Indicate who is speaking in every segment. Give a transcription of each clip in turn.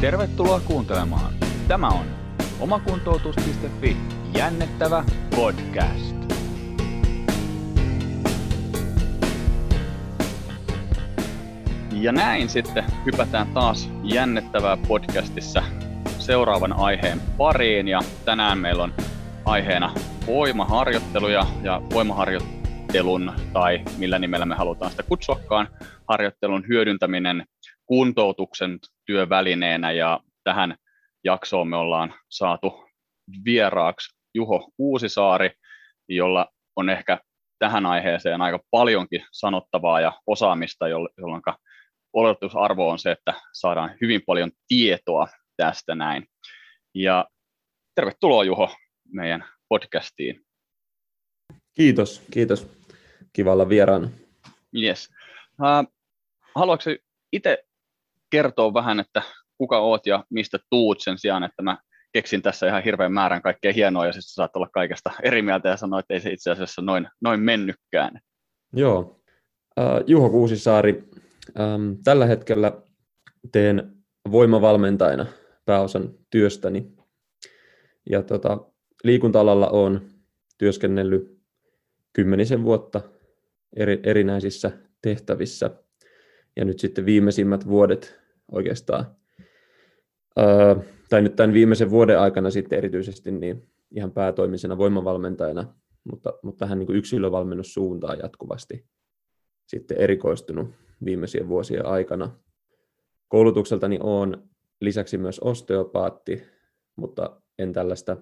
Speaker 1: Tervetuloa kuuntelemaan. Tämä on omakuntoutus.fi jännettävä podcast. Ja näin sitten hypätään taas jännettävää podcastissa seuraavan aiheen pariin. Ja tänään meillä on aiheena voimaharjoitteluja ja voimaharjoittelun, tai millä nimellä me halutaan sitä kutsuakaan, harjoittelun hyödyntäminen kuntoutuksen työvälineenä ja tähän jaksoon me ollaan saatu vieraaksi Juho Uusisaari, jolla on ehkä tähän aiheeseen aika paljonkin sanottavaa ja osaamista, jolloin oletusarvo on se, että saadaan hyvin paljon tietoa tästä näin. Ja tervetuloa Juho meidän podcastiin.
Speaker 2: Kiitos, kiitos. Kiva olla vieraana.
Speaker 1: Yes. Haluatko itse kertoa vähän, että kuka oot ja mistä tuut sen sijaan, että mä keksin tässä ihan hirveän määrän kaikkea hienoa ja sitten saat olla kaikesta eri mieltä ja sanoa, että ei se itse asiassa noin, noin mennytkään.
Speaker 2: Joo. Uh, Juho Kuusisaari, tällä hetkellä teen voimavalmentajana pääosan työstäni. Ja tota, liikunta-alalla olen työskennellyt kymmenisen vuotta eri, erinäisissä tehtävissä. Ja nyt sitten viimeisimmät vuodet oikeastaan, ää, tai nyt tämän viimeisen vuoden aikana sitten erityisesti niin ihan päätoimisena voimavalmentajana, mutta, mutta tähän niin yksilövalmennussuuntaan jatkuvasti sitten erikoistunut viimeisien vuosien aikana. Koulutukseltani on lisäksi myös osteopaatti, mutta en tällaista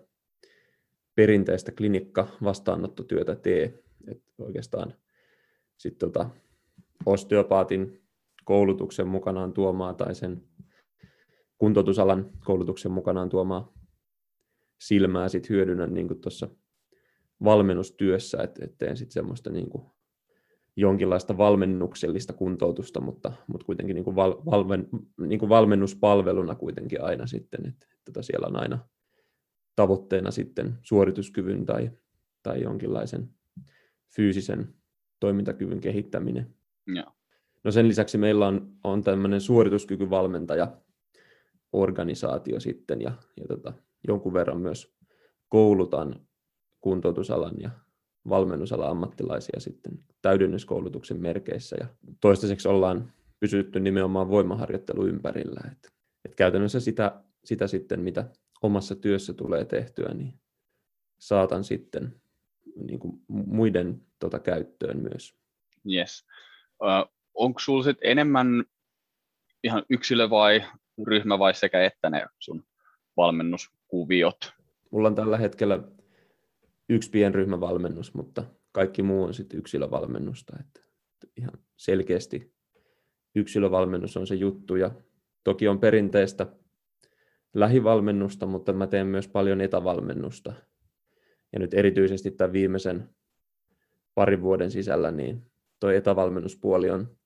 Speaker 2: perinteistä klinikka-vastaanottotyötä tee. Et oikeastaan sit tota, osteopaatin koulutuksen mukanaan tuomaa tai sen kuntoutusalan koulutuksen mukanaan tuomaa silmää sit hyödynnän niin tuossa valmennustyössä, että et teen sitten semmoista niin kuin jonkinlaista valmennuksellista kuntoutusta, mutta, mutta kuitenkin niin kuin val, valmen, niin kuin valmennuspalveluna kuitenkin aina sitten, että, että siellä on aina tavoitteena sitten suorituskyvyn tai, tai jonkinlaisen fyysisen toimintakyvyn kehittäminen.
Speaker 1: Ja.
Speaker 2: No sen lisäksi meillä on, on tämmöinen suorituskykyvalmentaja organisaatio sitten ja, ja tota, jonkun verran myös koulutan kuntoutusalan ja valmennusalan ammattilaisia sitten täydennyskoulutuksen merkeissä ja toistaiseksi ollaan pysytty nimenomaan voimaharjoittelu ympärillä. Et, et käytännössä sitä, sitä sitten, mitä omassa työssä tulee tehtyä, niin saatan sitten niin kuin muiden tota, käyttöön myös.
Speaker 1: Yes. Onko sinulla sitten enemmän ihan yksilö vai ryhmä vai sekä että ne sun valmennuskuviot?
Speaker 2: Mulla on tällä hetkellä yksi pienryhmävalmennus, mutta kaikki muu on sitten yksilövalmennusta. Että ihan selkeästi yksilövalmennus on se juttu ja toki on perinteistä lähivalmennusta, mutta mä teen myös paljon etävalmennusta. Ja nyt erityisesti tämän viimeisen parin vuoden sisällä niin toi etävalmennuspuoli on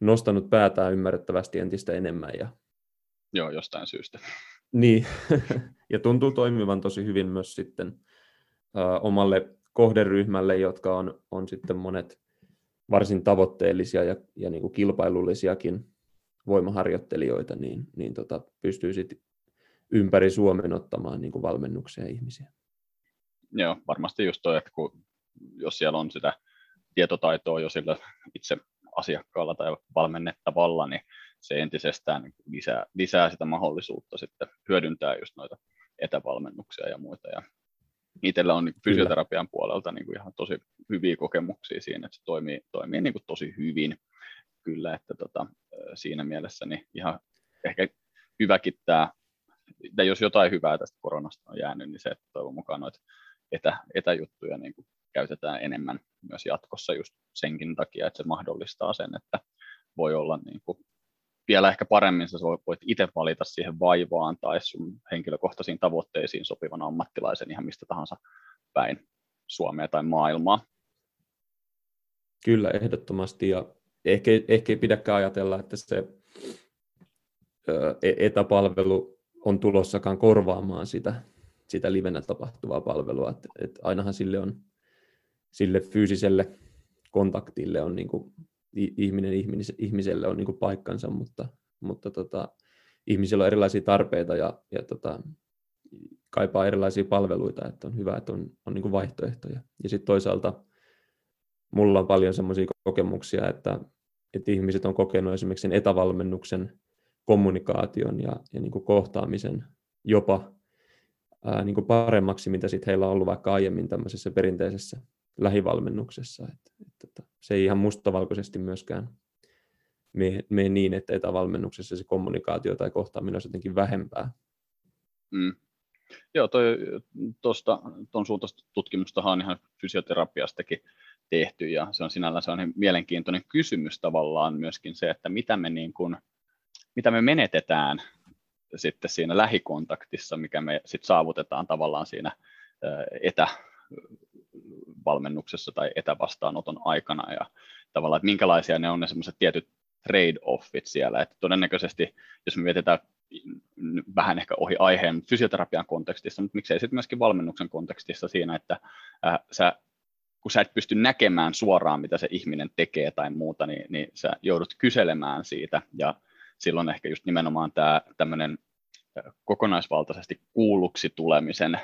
Speaker 2: nostanut päätään ymmärrettävästi entistä enemmän. Ja...
Speaker 1: Joo, jostain syystä.
Speaker 2: Niin, ja tuntuu toimivan tosi hyvin myös sitten uh, omalle kohderyhmälle, jotka on, on sitten monet varsin tavoitteellisia ja, ja niin kuin kilpailullisiakin voimaharjoittelijoita, niin, niin tota, pystyy sitten ympäri Suomen ottamaan niin kuin valmennuksia ihmisiä.
Speaker 1: Joo, varmasti just toi, että kun, jos siellä on sitä tietotaitoa jo sillä itse asiakkaalla tai valmennettavalla, niin se entisestään lisää, lisää sitä mahdollisuutta sitten hyödyntää just noita etävalmennuksia ja muita. Ja itsellä on niin fysioterapian puolelta niin kuin ihan tosi hyviä kokemuksia siinä, että se toimii, toimii niin kuin tosi hyvin kyllä, että tota, siinä mielessä niin ihan ehkä hyväkin tämä, tai jos jotain hyvää tästä koronasta on jäänyt, niin se, että toivon mukaan noita etä, etäjuttuja niin kuin käytetään enemmän myös jatkossa just senkin takia, että se mahdollistaa sen, että voi olla niin kuin vielä ehkä paremmin sä voit itse valita siihen vaivaan tai sun henkilökohtaisiin tavoitteisiin sopivan ammattilaisen ihan mistä tahansa päin Suomea tai maailmaa.
Speaker 2: Kyllä, ehdottomasti. Ja ehkä, ehkä ei pidäkään ajatella, että se e-, etäpalvelu on tulossakaan korvaamaan sitä, sitä livenä tapahtuvaa palvelua. Et, et ainahan sille on sille fyysiselle kontaktille on niin kuin ihminen ihmiselle on niin kuin paikkansa, mutta, mutta tota, ihmisillä on erilaisia tarpeita ja, ja tota, kaipaa erilaisia palveluita, että on hyvä, että on, on niin kuin vaihtoehtoja. Ja sitten toisaalta mulla on paljon semmoisia kokemuksia, että, että ihmiset on kokenut esimerkiksi sen etävalmennuksen kommunikaation ja, ja niin kuin kohtaamisen jopa ää, niin kuin paremmaksi, mitä sit heillä on ollut vaikka aiemmin tämmöisessä perinteisessä lähivalmennuksessa. Et, et, et, se ei ihan mustavalkoisesti myöskään mene, niin, että etävalmennuksessa se kommunikaatio tai kohtaaminen on jotenkin vähempää.
Speaker 1: Mm. Joo, tuosta tuon suuntaista tutkimusta on ihan fysioterapiastakin tehty ja se on sinällään se on mielenkiintoinen kysymys tavallaan myöskin se, että mitä me, niin kuin, mitä me menetetään sitten siinä lähikontaktissa, mikä me sitten saavutetaan tavallaan siinä etävalmennuksessa tai etävastaanoton aikana ja tavallaan, että minkälaisia ne on ne semmoiset tietyt trade-offit siellä, että todennäköisesti, jos me mietitään vähän ehkä ohi aiheen fysioterapian kontekstissa, mutta miksei sitten myöskin valmennuksen kontekstissa siinä, että äh, sä, kun sä et pysty näkemään suoraan, mitä se ihminen tekee tai muuta, niin, niin sä joudut kyselemään siitä, ja silloin ehkä just nimenomaan tämä tämmöinen kokonaisvaltaisesti kuulluksi tulemisen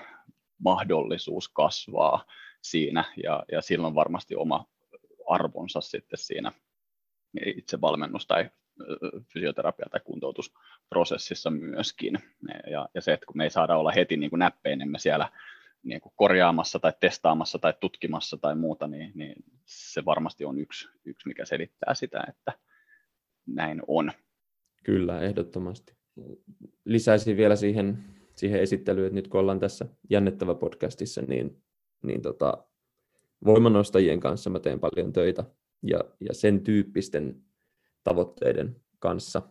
Speaker 1: mahdollisuus kasvaa siinä, ja, ja silloin varmasti oma arvonsa sitten siinä itse valmennus- tai fysioterapia- tai kuntoutusprosessissa myöskin. Ja, ja se, että kun me ei saada olla heti niin kuin näppeinemme siellä niin kuin korjaamassa tai testaamassa tai tutkimassa tai muuta, niin, niin se varmasti on yksi, yksi, mikä selittää sitä, että näin on.
Speaker 2: Kyllä, ehdottomasti. Lisäisin vielä siihen, siihen esittelyyn, että nyt kun ollaan tässä jännettävä podcastissa, niin, niin tota, voimanostajien kanssa mä teen paljon töitä ja, ja sen tyyppisten tavoitteiden kanssa.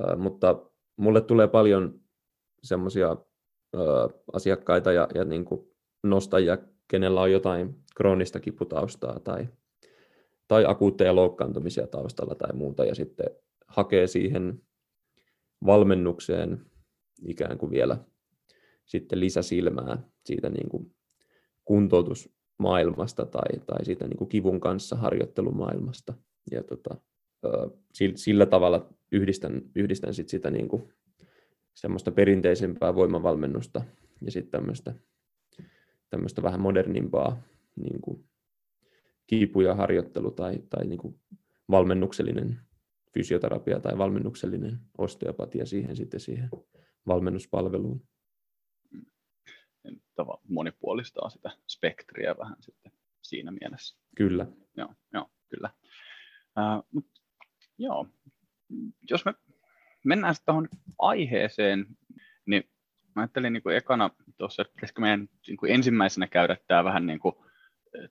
Speaker 2: Ö, mutta mulle tulee paljon semmoisia asiakkaita ja, ja niin kuin nostajia, kenellä on jotain kroonista kiputaustaa tai, tai akuutteja loukkaantumisia taustalla tai muuta, ja sitten hakee siihen valmennukseen ikään kuin vielä sitten lisäsilmää siitä niin kuin kuntoutusmaailmasta tai, tai siitä niin kuin kivun kanssa harjoittelumaailmasta. Ja tota, sillä tavalla yhdistän, yhdistän sit sitä niin kuin semmoista perinteisempää voimavalmennusta ja sitten tämmöistä, tämmöistä vähän modernimpaa niin kuin kiipu- ja harjoittelu tai, tai niin kuin valmennuksellinen fysioterapia tai valmennuksellinen osteopatia siihen sitten siihen valmennuspalveluun.
Speaker 1: Monipuolistaa sitä spektriä vähän sitten siinä mielessä.
Speaker 2: Kyllä.
Speaker 1: Joo, joo kyllä. Uh, mut, joo, jos me mennään sitten tuohon aiheeseen, niin mä ajattelin niin kuin ekana tuossa, että pitäisikö meidän niin kuin ensimmäisenä käydä tämä vähän niin kuin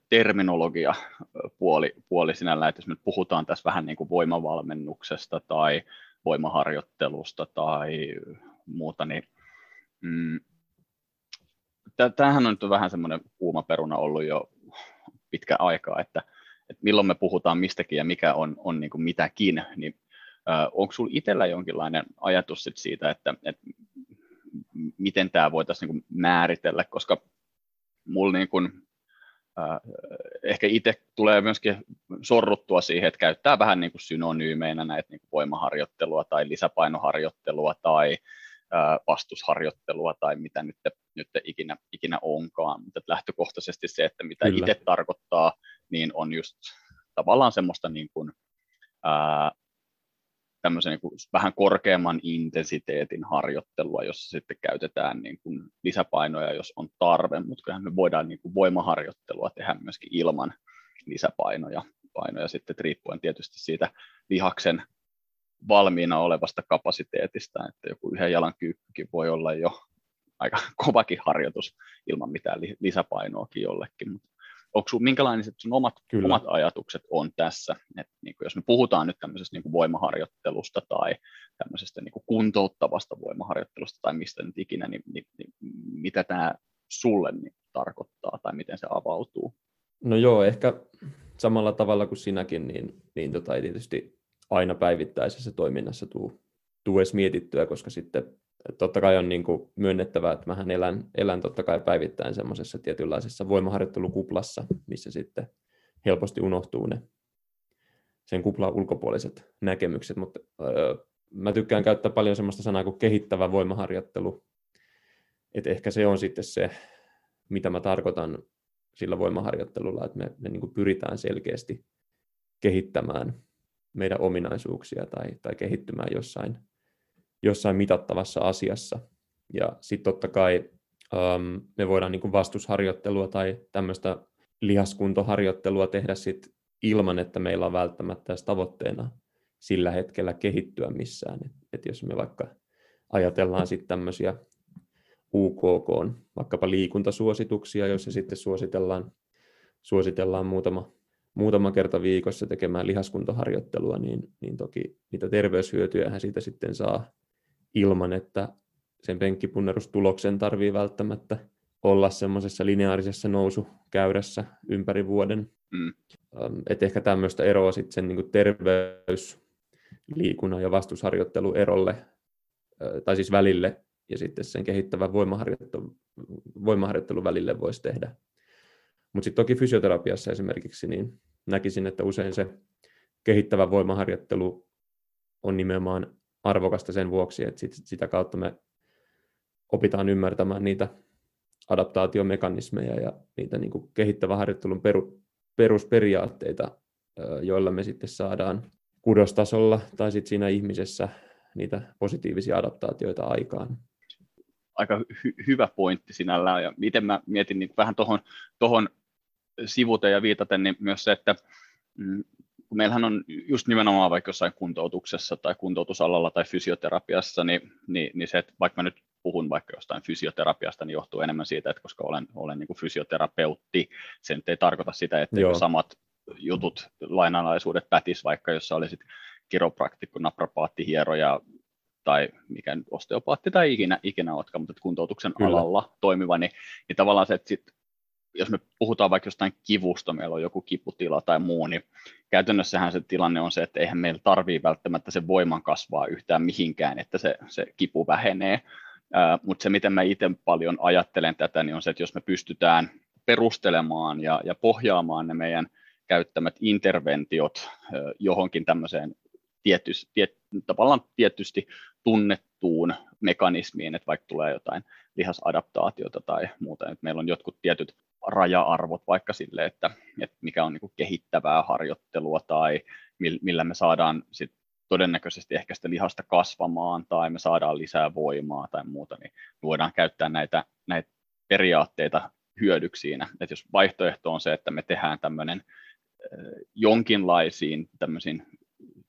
Speaker 1: terminologia puoli, puoli sinällä, että jos me puhutaan tässä vähän niin kuin voimavalmennuksesta tai voimaharjoittelusta tai muuta, niin mm, tämähän on nyt vähän semmoinen kuuma peruna ollut jo pitkä aikaa, että, että milloin me puhutaan mistäkin ja mikä on, on niin kuin mitäkin, niin äh, onko sinulla itsellä jonkinlainen ajatus sit siitä, että, että miten tämä voitaisiin niin määritellä, koska mulla niin kuin, äh, ehkä itse tulee myöskin sorruttua siihen, että käyttää vähän niin kuin synonyymeinä näitä niin kuin voimaharjoittelua tai lisäpainoharjoittelua tai vastusharjoittelua tai mitä nyt, nyt ikinä, ikinä onkaan, mutta lähtökohtaisesti se, että mitä Kyllä. itse tarkoittaa, niin on just tavallaan semmoista niin kuin, ää, tämmöisen niin kuin vähän korkeamman intensiteetin harjoittelua, jossa sitten käytetään niin kuin lisäpainoja, jos on tarve, mutta kyllähän me voidaan niin kuin voimaharjoittelua tehdä myöskin ilman lisäpainoja, painoja sitten riippuen tietysti siitä lihaksen valmiina olevasta kapasiteetista, että joku yhden jalan kyykkykin voi olla jo aika kovakin harjoitus ilman mitään lisäpainoakin jollekin, mutta onko sun, minkälaiset sun omat, omat ajatukset on tässä, että niin kuin jos me puhutaan nyt tämmöisestä niin kuin voimaharjoittelusta tai tämmöisestä niin kuin kuntouttavasta voimaharjoittelusta tai mistä nyt ikinä, niin, niin, niin mitä tämä sulle niin tarkoittaa tai miten se avautuu?
Speaker 2: No joo, ehkä samalla tavalla kuin sinäkin, niin, niin tota ei tietysti aina päivittäisessä toiminnassa tuu, tuu edes mietittyä, koska sitten totta kai on niin kuin myönnettävää, että mähän elän, elän totta kai päivittäin semmoisessa tietynlaisessa voimaharjoittelukuplassa, missä sitten helposti unohtuu ne sen kuplan ulkopuoliset näkemykset, mutta öö, mä tykkään käyttää paljon sellaista sanaa kuin kehittävä voimaharjoittelu. Et ehkä se on sitten se, mitä mä tarkoitan sillä voimaharjoittelulla, että me, me niin pyritään selkeästi kehittämään meidän ominaisuuksia tai, tai kehittymään jossain, jossain mitattavassa asiassa. Ja sitten totta kai um, me voidaan niin vastusharjoittelua tai tämmöistä lihaskuntoharjoittelua tehdä sit ilman, että meillä on välttämättä tavoitteena sillä hetkellä kehittyä missään. Et, et jos me vaikka ajatellaan sitten tämmöisiä UKK, vaikkapa liikuntasuosituksia, joissa sitten suositellaan, suositellaan muutama, muutama kerta viikossa tekemään lihaskuntoharjoittelua, niin, niin toki niitä terveyshyötyjä siitä sitten saa ilman, että sen penkkipunnerustuloksen tarvii välttämättä olla semmoisessa lineaarisessa nousukäyrässä ympäri vuoden. Mm. Et ehkä tämmöistä eroa sitten sen niin terveys, liikunnan ja vastusharjoittelu erolle, tai siis välille, ja sitten sen kehittävän voimaharjoittelu, voimaharjoittelun välille voisi tehdä. Mutta sitten toki fysioterapiassa esimerkiksi niin näkisin, että usein se kehittävä voimaharjoittelu on nimenomaan arvokasta sen vuoksi, että sit, sitä kautta me opitaan ymmärtämään niitä adaptaatiomekanismeja ja niitä niin kuin kehittävän harjoittelun peru, perusperiaatteita, joilla me sitten saadaan kudostasolla tai sitten siinä ihmisessä niitä positiivisia adaptaatioita aikaan.
Speaker 1: Aika hy- hyvä pointti sinällään, ja miten mä mietin niin vähän tuohon tohon sivuteen ja viitaten, niin myös se, että mm, kun meillähän on just nimenomaan vaikka jossain kuntoutuksessa tai kuntoutusalalla tai fysioterapiassa, niin, niin, niin se, että vaikka mä nyt puhun vaikka jostain fysioterapiasta, niin johtuu enemmän siitä, että koska olen, olen niin kuin fysioterapeutti, se nyt ei tarkoita sitä, että samat jutut, lainalaisuudet pätis, vaikka jos olisit kiropraktikko, naprapaatti, hieroja tai mikä nyt osteopaatti tai ikinä, ikinä otka, mutta kuntoutuksen Kyllä. alalla toimiva, niin, niin tavallaan se, että sit, jos me puhutaan vaikka jostain kivusta, meillä on joku kiputila tai muu, niin käytännössähän se tilanne on se, että eihän meillä tarvii välttämättä se voiman kasvaa yhtään mihinkään, että se, se kipu vähenee, mutta se, miten mä itse paljon ajattelen tätä, niin on se, että jos me pystytään perustelemaan ja, ja pohjaamaan ne meidän käyttämät interventiot johonkin tämmöiseen tietys, tiet, tavallaan tietysti tunnettuun mekanismiin, että vaikka tulee jotain lihasadaptaatiota tai muuta, että meillä on jotkut tietyt raja-arvot vaikka sille, että, että mikä on niin kehittävää harjoittelua tai millä me saadaan sit todennäköisesti ehkä sitä lihasta kasvamaan tai me saadaan lisää voimaa tai muuta, niin voidaan käyttää näitä, näitä periaatteita hyödyksiinä. Että jos vaihtoehto on se, että me tehdään tämmöinen jonkinlaisiin tämmöisiin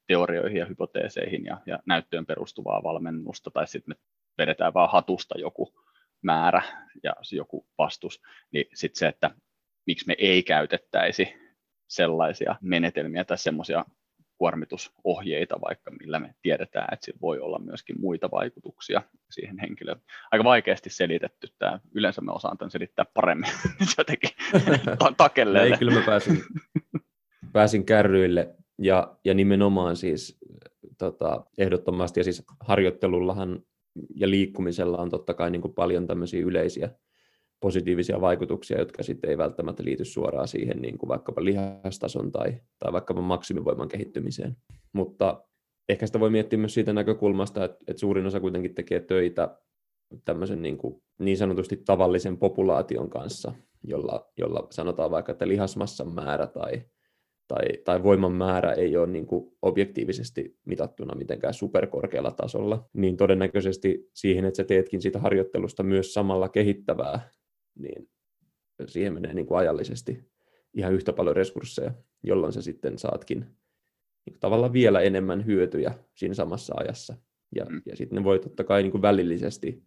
Speaker 1: teorioihin ja hypoteeseihin ja, ja näyttöön perustuvaa valmennusta, tai sitten me vedetään vaan hatusta joku määrä ja joku vastus, niin sitten se, että miksi me ei käytettäisi sellaisia menetelmiä tai semmoisia kuormitusohjeita, vaikka millä me tiedetään, että sillä voi olla myöskin muita vaikutuksia siihen henkilöön. Aika vaikeasti selitetty tämä. Yleensä me osaan tämän selittää paremmin jotenkin takelle.
Speaker 2: Ei, kyllä mä pääsin, pääsin kärryille ja, ja nimenomaan siis tota, ehdottomasti ja siis harjoittelullahan ja liikkumisella on totta kai niin kuin paljon tämmöisiä yleisiä positiivisia vaikutuksia, jotka sitten ei välttämättä liity suoraan siihen niin kuin vaikkapa lihastason tai, tai vaikkapa maksimivoiman kehittymiseen. Mutta ehkä sitä voi miettiä myös siitä näkökulmasta, että, että suurin osa kuitenkin tekee töitä tämmöisen niin, kuin niin sanotusti tavallisen populaation kanssa, jolla, jolla sanotaan vaikka, että lihasmassan määrä tai, tai, tai voiman määrä ei ole niin kuin objektiivisesti mitattuna mitenkään superkorkealla tasolla, niin todennäköisesti siihen, että sä teetkin siitä harjoittelusta myös samalla kehittävää, niin siihen menee niin kuin ajallisesti ihan yhtä paljon resursseja, jolloin sä sitten saatkin niin kuin tavallaan vielä enemmän hyötyjä siinä samassa ajassa. Ja, mm. ja sitten ne voi totta kai niin kuin välillisesti,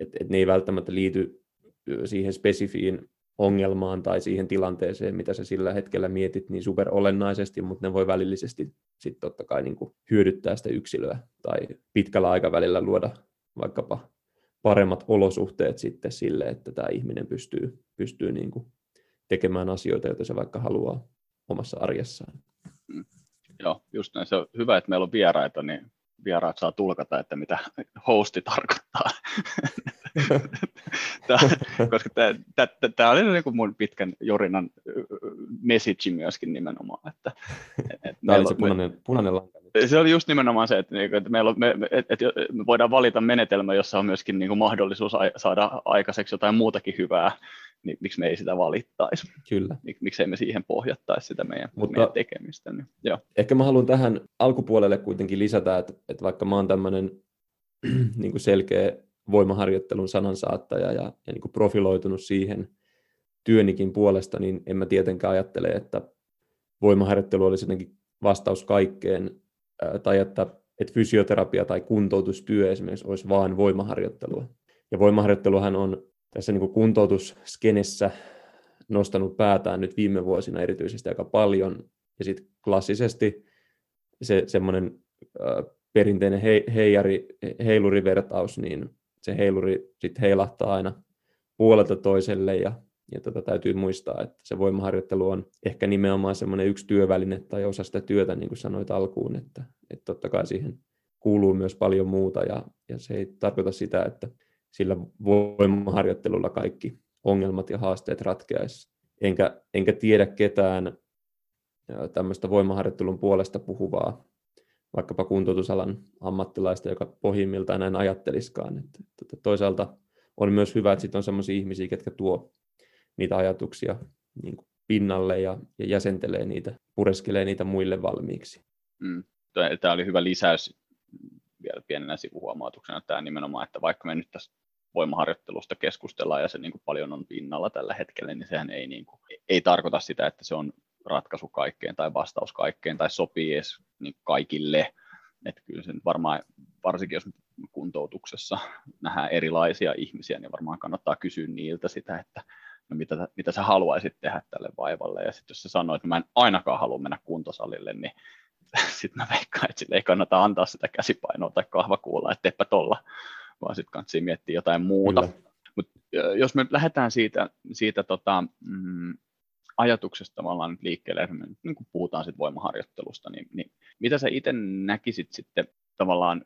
Speaker 2: että et ne ei välttämättä liity siihen spesifiin ongelmaan tai siihen tilanteeseen, mitä sä sillä hetkellä mietit niin super olennaisesti, mutta ne voi välillisesti sitten totta kai niin kuin hyödyttää sitä yksilöä tai pitkällä aikavälillä luoda vaikkapa paremmat olosuhteet sitten sille, että tämä ihminen pystyy, pystyy niin kuin tekemään asioita, joita se vaikka haluaa omassa arjessaan.
Speaker 1: Mm. Joo, just näin. Se on hyvä, että meillä on vieraita, niin vieraat saa tulkata, että mitä hosti tarkoittaa. tämä, koska tämä, oli niin kuin mun pitkän Jorinan message myöskin nimenomaan. Että,
Speaker 2: että tämä oli se punainen, punainen lanka
Speaker 1: Se oli just nimenomaan se, että, niinku, että, meillä on, me, että me voidaan valita menetelmä, jossa on myöskin niin kuin mahdollisuus saada aikaiseksi jotain muutakin hyvää, niin miksi me ei sitä valittaisi?
Speaker 2: Kyllä.
Speaker 1: Mik, miksei me siihen pohjattaisi sitä meidän, Mutta meidän tekemistä? Niin, joo.
Speaker 2: Ehkä mä haluan tähän alkupuolelle kuitenkin lisätä, että, että vaikka mä oon tämmöinen niin kuin selkeä voimaharjoittelun sanansaattaja ja, ja niin kuin profiloitunut siihen työnikin puolesta, niin en mä tietenkään ajattele, että voimaharjoittelu olisi jotenkin vastaus kaikkeen, tai että, että fysioterapia tai kuntoutustyö esimerkiksi olisi vain voimaharjoittelua. Ja voimaharjoitteluhan on tässä niin kuntoutusskenessä nostanut päätään nyt viime vuosina erityisesti aika paljon, ja sitten klassisesti se semmoinen perinteinen he, heijari, heilurivertaus, niin se heiluri sitten heilahtaa aina puolelta toiselle ja ja tota, täytyy muistaa, että se voimaharjoittelu on ehkä nimenomaan semmoinen yksi työväline tai osa sitä työtä, niin kuin sanoit alkuun, että, että totta kai siihen kuuluu myös paljon muuta ja, ja se ei tarkoita sitä, että sillä voimaharjoittelulla kaikki ongelmat ja haasteet ratkeaisi. Enkä, enkä tiedä ketään tämmöistä voimaharjoittelun puolesta puhuvaa, vaikkapa kuntoutusalan ammattilaista, joka pohjimmiltaan näin ajatteliskaan. Että, toisaalta on myös hyvä, että sitten on sellaisia ihmisiä, jotka tuo niitä ajatuksia niin kuin pinnalle ja, ja jäsentelee niitä, pureskelee niitä muille valmiiksi.
Speaker 1: Mm. Tämä oli hyvä lisäys vielä pienenä sivuhuomautuksena, tämä nimenomaan, että vaikka me nyt tässä voimaharjoittelusta keskustellaan ja se niin kuin paljon on pinnalla tällä hetkellä, niin sehän ei, niin kuin, ei tarkoita sitä, että se on ratkaisu kaikkeen tai vastaus kaikkeen tai sopii edes niin kaikille. Että kyllä se varmaan, varsinkin jos kuntoutuksessa nähdään erilaisia ihmisiä, niin varmaan kannattaa kysyä niiltä sitä, että no mitä, mitä sä haluaisit tehdä tälle vaivalle. Ja sitten jos sä sanoit, että mä en ainakaan halua mennä kuntosalille, niin sitten mä veikkaan, että sille ei kannata antaa sitä käsipainoa tai kahvakuulla, että teepä tolla, vaan sitten kannattaa miettiä jotain muuta. Mut jos me lähdetään siitä, siitä tota, mm, ajatuksesta tavallaan nyt liikkeelle, niin kun puhutaan sit voimaharjoittelusta, niin, niin mitä sä itse näkisit sitten tavallaan,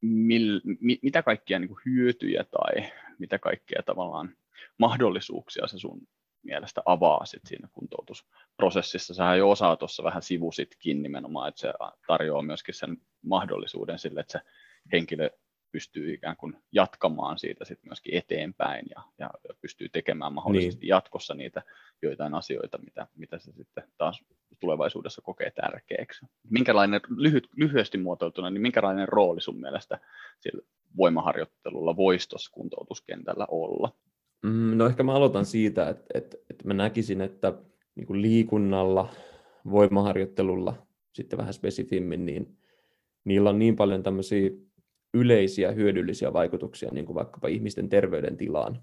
Speaker 1: mil, mi, mitä kaikkia niin hyötyjä tai mitä kaikkea tavallaan mahdollisuuksia se sun mielestä avaa sit siinä kuntoutusprosessissa. Sähän jo osaa tuossa vähän sivusitkin nimenomaan, että se tarjoaa myöskin sen mahdollisuuden sille, että se henkilö pystyy ikään kuin jatkamaan siitä sit myöskin eteenpäin ja, ja pystyy tekemään mahdollisesti niin. jatkossa niitä joitain asioita, mitä, mitä se sitten taas tulevaisuudessa kokee tärkeäksi. Minkälainen, lyhyt, lyhyesti muotoiltuna, niin minkälainen rooli sun mielestä sillä voimaharjoittelulla voisi tuossa kuntoutuskentällä olla?
Speaker 2: Mm, no ehkä mä aloitan siitä, että, että, että mä näkisin, että niin kuin liikunnalla, voimaharjoittelulla, sitten vähän spesifimmin, niin niillä on niin paljon tämmöisiä yleisiä hyödyllisiä vaikutuksia, niin kuin vaikkapa ihmisten terveydentilaan,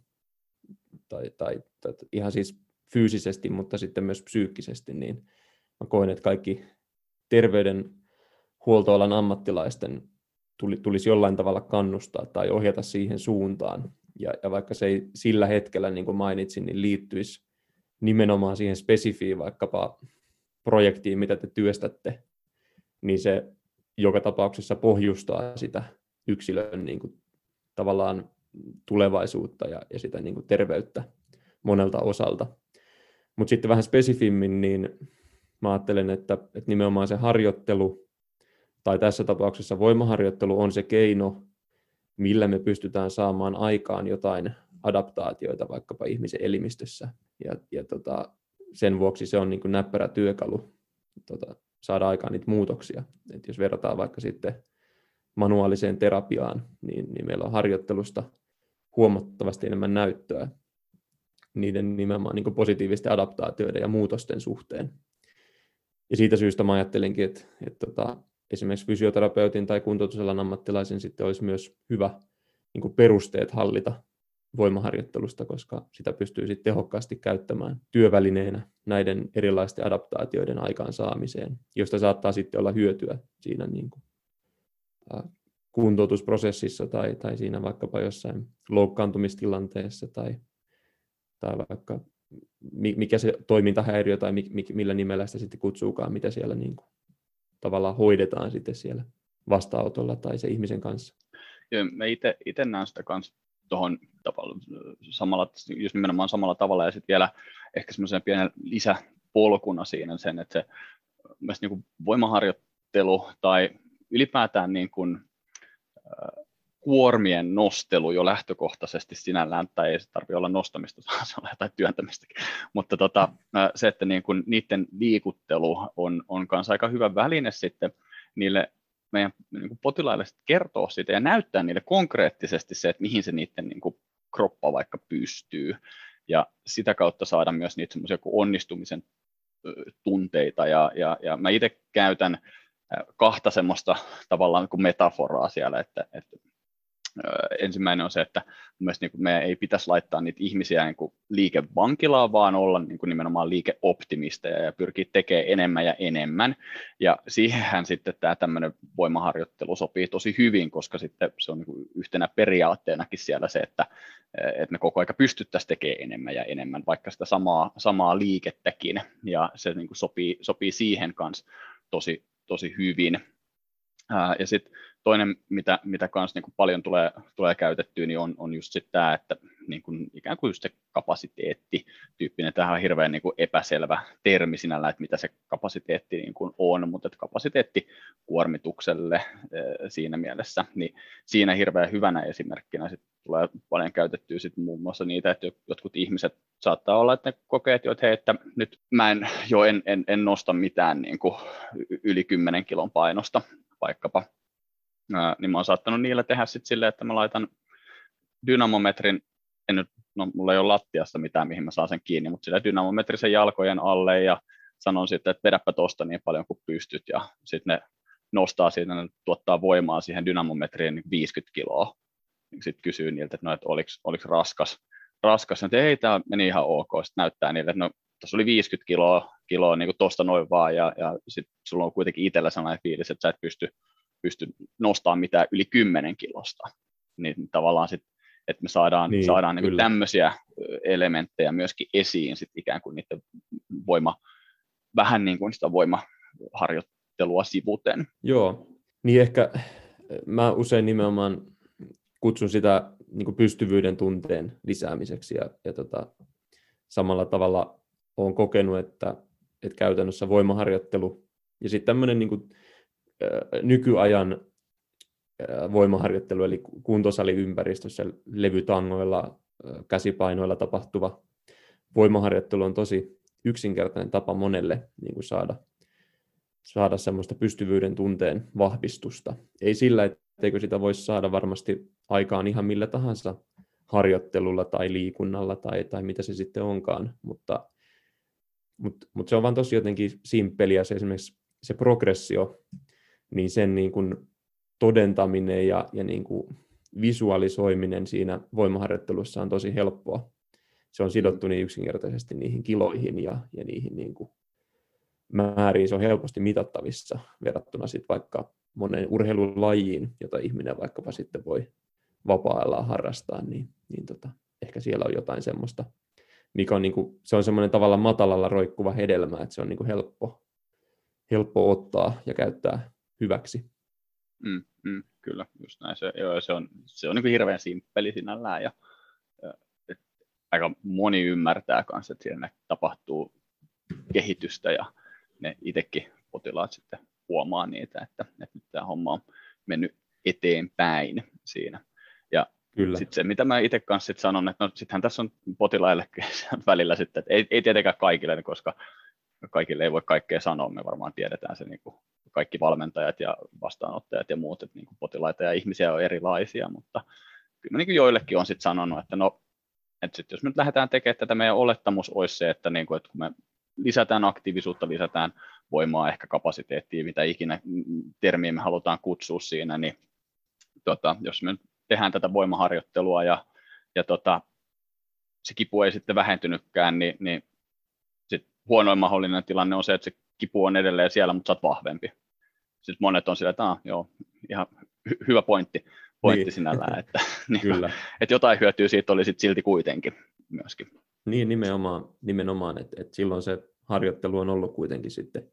Speaker 2: tai, tai, tai ihan siis fyysisesti, mutta sitten myös psyykkisesti, niin mä koen, että kaikki terveydenhuoltoalan ammattilaisten tulisi jollain tavalla kannustaa tai ohjata siihen suuntaan, ja, ja vaikka se ei sillä hetkellä, niin kuin mainitsin, niin liittyisi nimenomaan siihen spesifiin vaikkapa projektiin, mitä te työstätte, niin se joka tapauksessa pohjustaa sitä yksilön niin kuin, tavallaan tulevaisuutta ja, ja sitä niin kuin, terveyttä monelta osalta. Mutta sitten vähän spesifimmin, niin mä ajattelen, että, että nimenomaan se harjoittelu, tai tässä tapauksessa voimaharjoittelu on se keino, millä me pystytään saamaan aikaan jotain adaptaatioita vaikkapa ihmisen elimistössä. Ja, ja tota, sen vuoksi se on niin kuin näppärä työkalu tota, saada aikaan niitä muutoksia. Et jos verrataan vaikka sitten manuaaliseen terapiaan, niin, niin meillä on harjoittelusta huomattavasti enemmän näyttöä niiden nimenomaan niin positiivisten adaptaatioiden ja muutosten suhteen. Ja siitä syystä mä ajattelinkin, että, että, että tota, esimerkiksi fysioterapeutin tai kuntoutusalan ammattilaisen sitten olisi myös hyvä niin perusteet hallita voimaharjoittelusta, koska sitä pystyy sitten tehokkaasti käyttämään työvälineenä näiden erilaisten adaptaatioiden aikaansaamiseen, josta saattaa sitten olla hyötyä siinä niin kuin, kuntoutusprosessissa tai, tai siinä vaikkapa jossain loukkaantumistilanteessa tai, tai vaikka mikä se toimintahäiriö tai millä nimellä sitä sitten kutsuukaan, mitä siellä niin kuin tavallaan hoidetaan sitten siellä vastaanotolla tai se ihmisen kanssa.
Speaker 1: Joo, mä itse näen sitä kanssa tuohon samalla, just nimenomaan samalla tavalla ja sitten vielä ehkä semmoisen pienen lisäpolkuna siinä sen, että se myös niin kuin voimaharjoittelu harjoittelu tai ylipäätään niin kuin, kuormien nostelu jo lähtökohtaisesti sinällään, tai ei se tarvitse olla nostamista, se on jotain työntämistäkin, mutta tota, se, että niin kuin niiden liikuttelu on, on kanssa aika hyvä väline sitten niille meidän niin kuin potilaille kertoa siitä ja näyttää niille konkreettisesti se, että mihin se niiden niin kuin kroppa vaikka pystyy, ja sitä kautta saada myös niitä semmoisia onnistumisen tunteita, ja, ja, ja mä itse käytän kahta semmoista tavallaan kuin metaforaa siellä, että, että ensimmäinen on se, että myös niin kuin meidän ei pitäisi laittaa niitä ihmisiä niin kuin liikevankilaan, vaan olla niin kuin nimenomaan liikeoptimisteja ja pyrkiä tekemään enemmän ja enemmän. Ja siihenhän sitten tämä tämmöinen voimaharjoittelu sopii tosi hyvin, koska sitten se on niin kuin yhtenä periaatteenakin siellä se, että, että me koko ajan pystyttäisiin tekemään enemmän ja enemmän, vaikka sitä samaa, samaa liikettäkin, ja se niin kuin sopii, sopii siihen kanssa tosi, tosi hyvin. Ja sitten toinen, mitä, mitä kans niin kuin paljon tulee, tulee käytettyä, niin on, on just tämä, että niin ikään kuin just se kapasiteetti tyyppinen, tähän on hirveän niin kuin epäselvä termi sinällä, että mitä se kapasiteetti niin kuin on, mutta että kapasiteetti kuormitukselle siinä mielessä, niin siinä hirveän hyvänä esimerkkinä sit tulee paljon käytettyä sit muun muassa niitä, että jotkut ihmiset saattaa olla, että ne kokee, että, hei, että nyt mä en jo en, en, en nosta mitään niin kuin yli 10 kilon painosta vaikkapa, niin mä oon saattanut niillä tehdä sitten silleen, että mä laitan dynamometrin, en nyt, no mulla ei ole lattiassa mitään, mihin mä saan sen kiinni, mutta sillä dynamometrisen jalkojen alle ja sanon sitten, että vedäpä tuosta niin paljon kuin pystyt ja sitten ne nostaa siitä, ne tuottaa voimaa siihen dynamometriin 50 niin kiloa. Sitten kysyy niiltä, että, no, että oliko, oliko raskas, raskas, että ei, tämä meni ihan ok, sitten näyttää niille, että no, tuossa oli 50 kiloa, kiloa niin tuosta noin vaan, ja, ja sitten sulla on kuitenkin itsellä sellainen fiilis, että sä et pysty pysty nostamaan mitään yli 10 kilosta. Niin tavallaan sit, että me saadaan, niin, saadaan niin tämmöisiä elementtejä myöskin esiin sit ikään kuin niiden voima, vähän niin kuin sitä voimaharjoittelua sivuten.
Speaker 2: Joo, niin ehkä mä usein nimenomaan kutsun sitä niin pystyvyyden tunteen lisäämiseksi ja, ja tota, samalla tavalla olen kokenut, että, että käytännössä voimaharjoittelu ja sitten tämmöinen niin kuin nykyajan voimaharjoittelu, eli kuntosaliympäristössä levytangoilla, käsipainoilla tapahtuva voimaharjoittelu on tosi yksinkertainen tapa monelle niin kuin saada, saada semmoista pystyvyyden tunteen vahvistusta. Ei sillä, etteikö sitä voisi saada varmasti aikaan ihan millä tahansa harjoittelulla tai liikunnalla tai, tai mitä se sitten onkaan, mutta, mutta, mutta se on vaan tosi jotenkin simppeliä se esimerkiksi se progressio, niin sen niin kuin todentaminen ja, ja niin kuin visualisoiminen siinä voimaharjoittelussa on tosi helppoa. Se on sidottu niin yksinkertaisesti niihin kiloihin ja, ja niihin niin kuin määriin. Se on helposti mitattavissa verrattuna sitten vaikka monen urheilulajiin, jota ihminen vaikkapa sitten voi vapaa-ajalla harrastaa, niin, niin tota, ehkä siellä on jotain semmoista, mikä on, niin kuin, se on semmoinen tavalla matalalla roikkuva hedelmä, että se on niin kuin helppo, helppo ottaa ja käyttää hyväksi.
Speaker 1: Mm, mm, kyllä, just näin. Se, joo, se on, se on niin kuin hirveän simppeli sinällään ja, ja et, aika moni ymmärtää myös, että siinä tapahtuu kehitystä ja ne itsekin potilaat sitten huomaa niitä, että, että nyt tämä homma on mennyt eteenpäin siinä. Ja sitten se, mitä mä itse kanssa sit sanon, että no sittenhän tässä on potilaille välillä sitten, että ei, ei tietenkään kaikille, koska kaikille ei voi kaikkea sanoa, me varmaan tiedetään se niin kuin kaikki valmentajat ja vastaanottajat ja muut, että niin kuin potilaita ja ihmisiä on erilaisia, mutta kyllä niin kuin joillekin on sitten sanonut, että no, että sit jos me nyt lähdetään tekemään tätä, meidän olettamus olisi se, että, niin kuin, että kun me lisätään aktiivisuutta, lisätään voimaa, ehkä kapasiteettia, mitä ikinä termiä me halutaan kutsua siinä, niin tota, jos me tehdään tätä voimaharjoittelua ja, ja tota, se kipu ei sitten vähentynytkään, niin, niin sit huonoin mahdollinen tilanne on se, että se kipu on edelleen siellä, mutta sä oot vahvempi. Sitten monet on sillä, että ah, joo, ihan hy- hyvä pointti, pointti niin. sinällään, että, niin, Kyllä. että jotain hyötyä siitä oli sit silti kuitenkin myöskin.
Speaker 2: Niin, nimenomaan, nimenomaan että, että silloin se harjoittelu on ollut kuitenkin sitten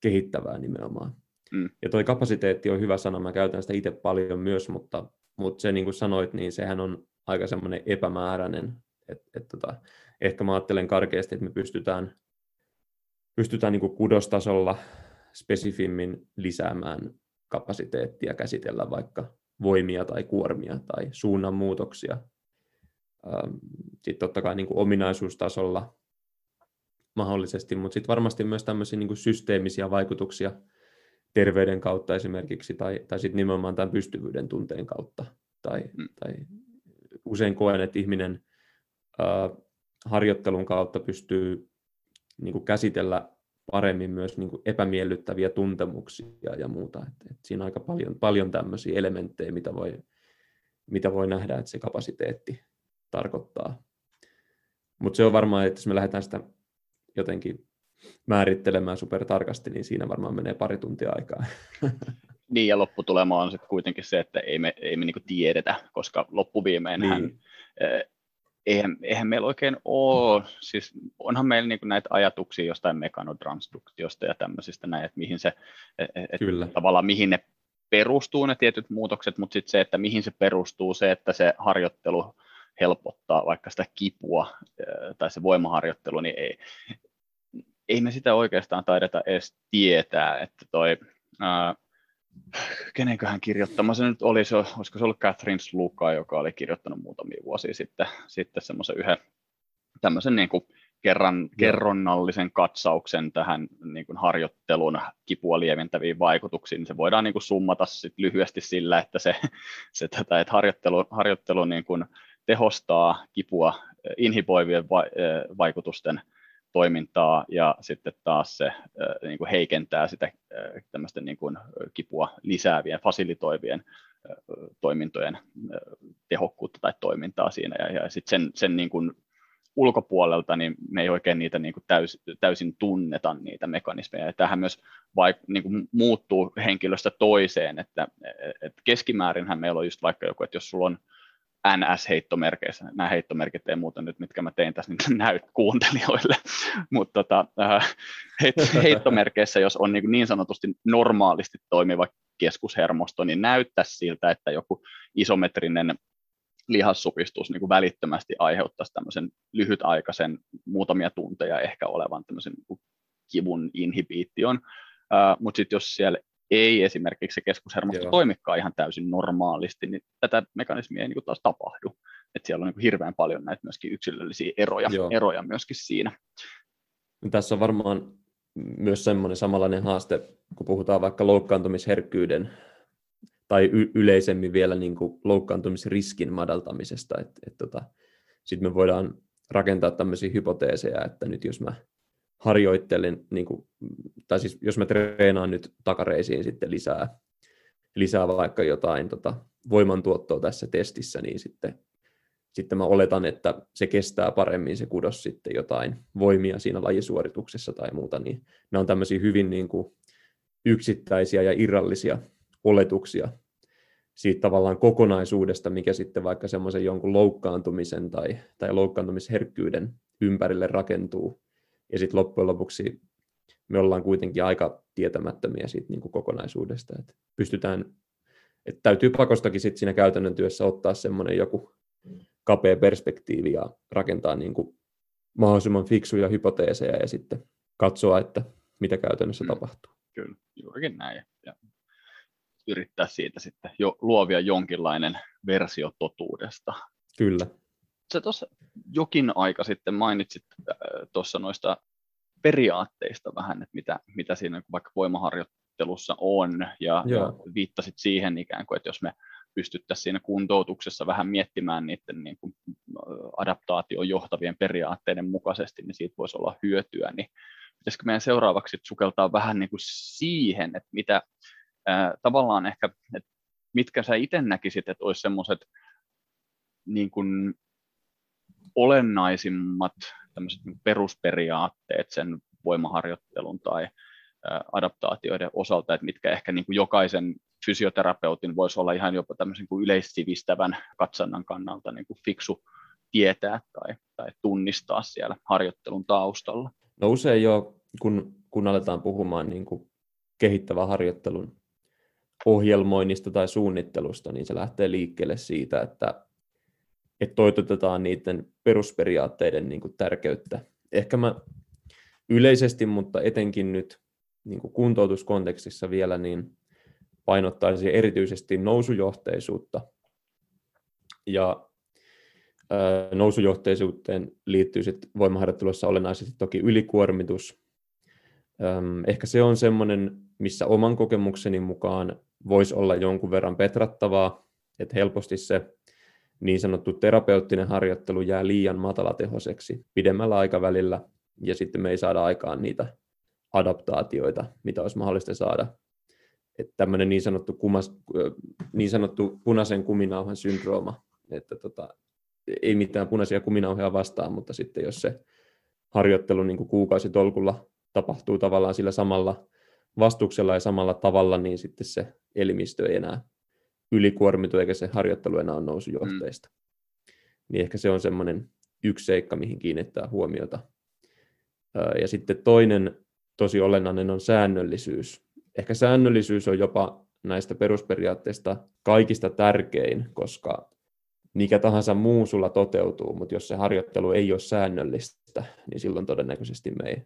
Speaker 2: kehittävää nimenomaan. Mm. Ja toi kapasiteetti on hyvä sana, mä käytän sitä itse paljon myös, mutta, mutta se niin kuin sanoit, niin sehän on aika semmoinen epämääräinen, että et, tota, ehkä mä ajattelen karkeasti, että me pystytään, pystytään niin kuin kudostasolla spesifimmin lisäämään kapasiteettia käsitellä vaikka voimia tai kuormia tai suunnanmuutoksia. Sitten totta kai niin kuin ominaisuustasolla mahdollisesti, mutta sitten varmasti myös tämmöisiä niin kuin systeemisiä vaikutuksia terveyden kautta esimerkiksi, tai, tai sitten nimenomaan tämän pystyvyyden tunteen kautta. Tai, mm. tai usein koen, että ihminen ää, harjoittelun kautta pystyy niin kuin käsitellä paremmin myös niin kuin epämiellyttäviä tuntemuksia ja muuta. Et, et siinä on aika paljon, paljon tämmöisiä elementtejä, mitä voi, mitä voi nähdä, että se kapasiteetti tarkoittaa. Mutta se on varmaan, että jos me lähdetään sitä jotenkin määrittelemään super tarkasti, niin siinä varmaan menee pari tuntia aikaa.
Speaker 1: Niin, ja lopputulema on sitten kuitenkin se, että ei me, ei me niinku tiedetä, koska loppuviimeinhän niin. eh, eihän, eihän meillä oikein ole, siis onhan meillä niinku näitä ajatuksia jostain mekanotransduktiosta ja tämmöisistä näin, että mihin se, et, et Kyllä. tavallaan mihin ne perustuu ne tietyt muutokset, mutta sitten se, että mihin se perustuu, se, että se harjoittelu helpottaa vaikka sitä kipua tai se voimaharjoittelu, niin ei, ei me sitä oikeastaan taideta edes tietää, että toi, ää, kenenköhän kirjoittama se nyt oli, se, olisiko se ollut Catherine Sluka, joka oli kirjoittanut muutamia vuosia sitten, sitten semmoisen yhden tämmöisen niin kuin kerran, kerronnallisen katsauksen tähän niin kuin harjoittelun kipua lieventäviin vaikutuksiin, niin se voidaan niin kuin summata sit lyhyesti sillä, että se, se tätä, että harjoittelu, harjoittelu niin kuin tehostaa kipua inhiboivien va, vaikutusten toimintaa ja sitten taas se niin kuin heikentää sitä tämmöisten niin kuin kipua lisäävien, fasilitoivien toimintojen tehokkuutta tai toimintaa siinä ja, ja sitten sen, sen niin kuin ulkopuolelta niin me ei oikein niitä niin kuin täys, täysin tunneta niitä mekanismeja. Ja tähän myös vaik, niin kuin muuttuu henkilöstä toiseen, että, että keskimäärinhän meillä on just vaikka joku, että jos sulla on NS-heittomerkeissä. Nämä heittomerkit ei muuta nyt, mitkä mä tein tässä, niin näyt kuuntelijoille. Mutta tota, äh, heittomerkeissä, jos on niin, niin sanotusti normaalisti toimiva keskushermosto, niin näyttäisi siltä, että joku isometrinen lihassupistus niin kuin välittömästi aiheuttaisi tämmöisen lyhytaikaisen muutamia tunteja ehkä olevan tämmöisen niin kivun inhibiition. Uh, Mutta sitten jos siellä ei esimerkiksi se keskushermosto Joo. toimikaan ihan täysin normaalisti, niin tätä mekanismia ei niin kuin taas tapahdu. Et siellä on niin kuin hirveän paljon näitä myöskin yksilöllisiä eroja, eroja myöskin siinä.
Speaker 2: Tässä on varmaan myös semmoinen samanlainen haaste, kun puhutaan vaikka loukkaantumisherkkyyden tai y- yleisemmin vielä niin kuin loukkaantumisriskin madaltamisesta. Et, et tota, Sitten me voidaan rakentaa tämmöisiä hypoteeseja, että nyt jos mä harjoittelen, niin kuin, tai siis jos mä treenaan nyt takareisiin sitten lisää, lisää vaikka jotain tota, voimantuottoa tässä testissä, niin sitten, sitten mä oletan, että se kestää paremmin se kudos sitten jotain voimia siinä lajisuorituksessa tai muuta, niin nämä on tämmöisiä hyvin niin kuin yksittäisiä ja irrallisia oletuksia siitä tavallaan kokonaisuudesta, mikä sitten vaikka semmoisen jonkun loukkaantumisen tai, tai loukkaantumisherkkyyden ympärille rakentuu, ja sitten loppujen lopuksi me ollaan kuitenkin aika tietämättömiä siitä niin kuin kokonaisuudesta. Että pystytään, että täytyy pakostakin sit siinä käytännön työssä ottaa semmoinen joku kapea perspektiivi ja rakentaa niin kuin mahdollisimman fiksuja hypoteeseja ja sitten katsoa, että mitä käytännössä mm. tapahtuu.
Speaker 1: Kyllä, juurikin näin. Ja yrittää siitä sitten jo luovia jonkinlainen versio totuudesta.
Speaker 2: Kyllä
Speaker 1: sä tuossa jokin aika sitten mainitsit äh, tuossa noista periaatteista vähän, että mitä, mitä siinä vaikka voimaharjoittelussa on, ja, ja viittasit siihen ikään kuin, että jos me pystyttäisiin siinä kuntoutuksessa vähän miettimään niiden niin kuin adaptaation johtavien periaatteiden mukaisesti, niin siitä voisi olla hyötyä, niin pitäisikö meidän seuraavaksi sukeltaa vähän niin kuin siihen, että mitä äh, tavallaan ehkä, että mitkä sä itse näkisit, että olisi semmoiset niin kuin olennaisimmat niin perusperiaatteet sen voimaharjoittelun tai adaptaatioiden osalta, että mitkä ehkä niin kuin jokaisen fysioterapeutin voisi olla ihan jopa tämmöisen kuin yleissivistävän katsannan kannalta niin kuin fiksu tietää tai, tai tunnistaa siellä harjoittelun taustalla.
Speaker 2: No usein jo, kun, kun aletaan puhumaan niin kuin kehittävän harjoittelun ohjelmoinnista tai suunnittelusta, niin se lähtee liikkeelle siitä, että että toitotetaan niiden perusperiaatteiden niin kuin tärkeyttä. Ehkä mä yleisesti, mutta etenkin nyt niin kuin kuntoutuskontekstissa vielä, niin painottaisi erityisesti nousujohteisuutta. Ja nousujohteisuuteen liittyy sitten voimaharjoittelussa olennaisesti toki ylikuormitus. Ehkä se on semmoinen, missä oman kokemukseni mukaan voisi olla jonkun verran petrattavaa, että helposti se niin sanottu terapeuttinen harjoittelu jää liian matalatehoiseksi pidemmällä aikavälillä, ja sitten me ei saada aikaan niitä adaptaatioita, mitä olisi mahdollista saada. Että tämmöinen niin sanottu, kumas, niin sanottu punaisen kuminauhan syndrooma, että tota, ei mitään punaisia kuminauhoja vastaan, mutta sitten jos se harjoittelu niin kuukausitolkulla tapahtuu tavallaan sillä samalla vastuksella ja samalla tavalla, niin sitten se elimistö ei enää ylikuormitu eikä se harjoittelu enää ole nousujohteista. Mm. Niin ehkä se on semmoinen yksi seikka, mihin kiinnittää huomiota. Ja sitten toinen tosi olennainen on säännöllisyys. Ehkä säännöllisyys on jopa näistä perusperiaatteista kaikista tärkein, koska mikä tahansa muu sulla toteutuu, mutta jos se harjoittelu ei ole säännöllistä, niin silloin todennäköisesti me ei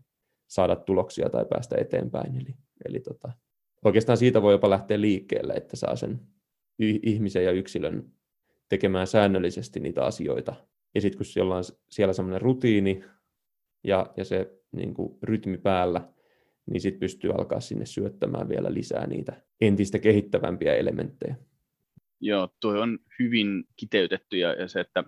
Speaker 2: saada tuloksia tai päästä eteenpäin. Eli, eli tota, oikeastaan siitä voi jopa lähteä liikkeelle, että saa sen ihmisen ja yksilön tekemään säännöllisesti niitä asioita. Ja sitten kun siellä on siellä semmoinen rutiini ja, ja se niin kuin rytmi päällä, niin sitten pystyy alkaa sinne syöttämään vielä lisää niitä entistä kehittävämpiä elementtejä.
Speaker 1: Joo, tuo on hyvin kiteytetty ja, ja se, että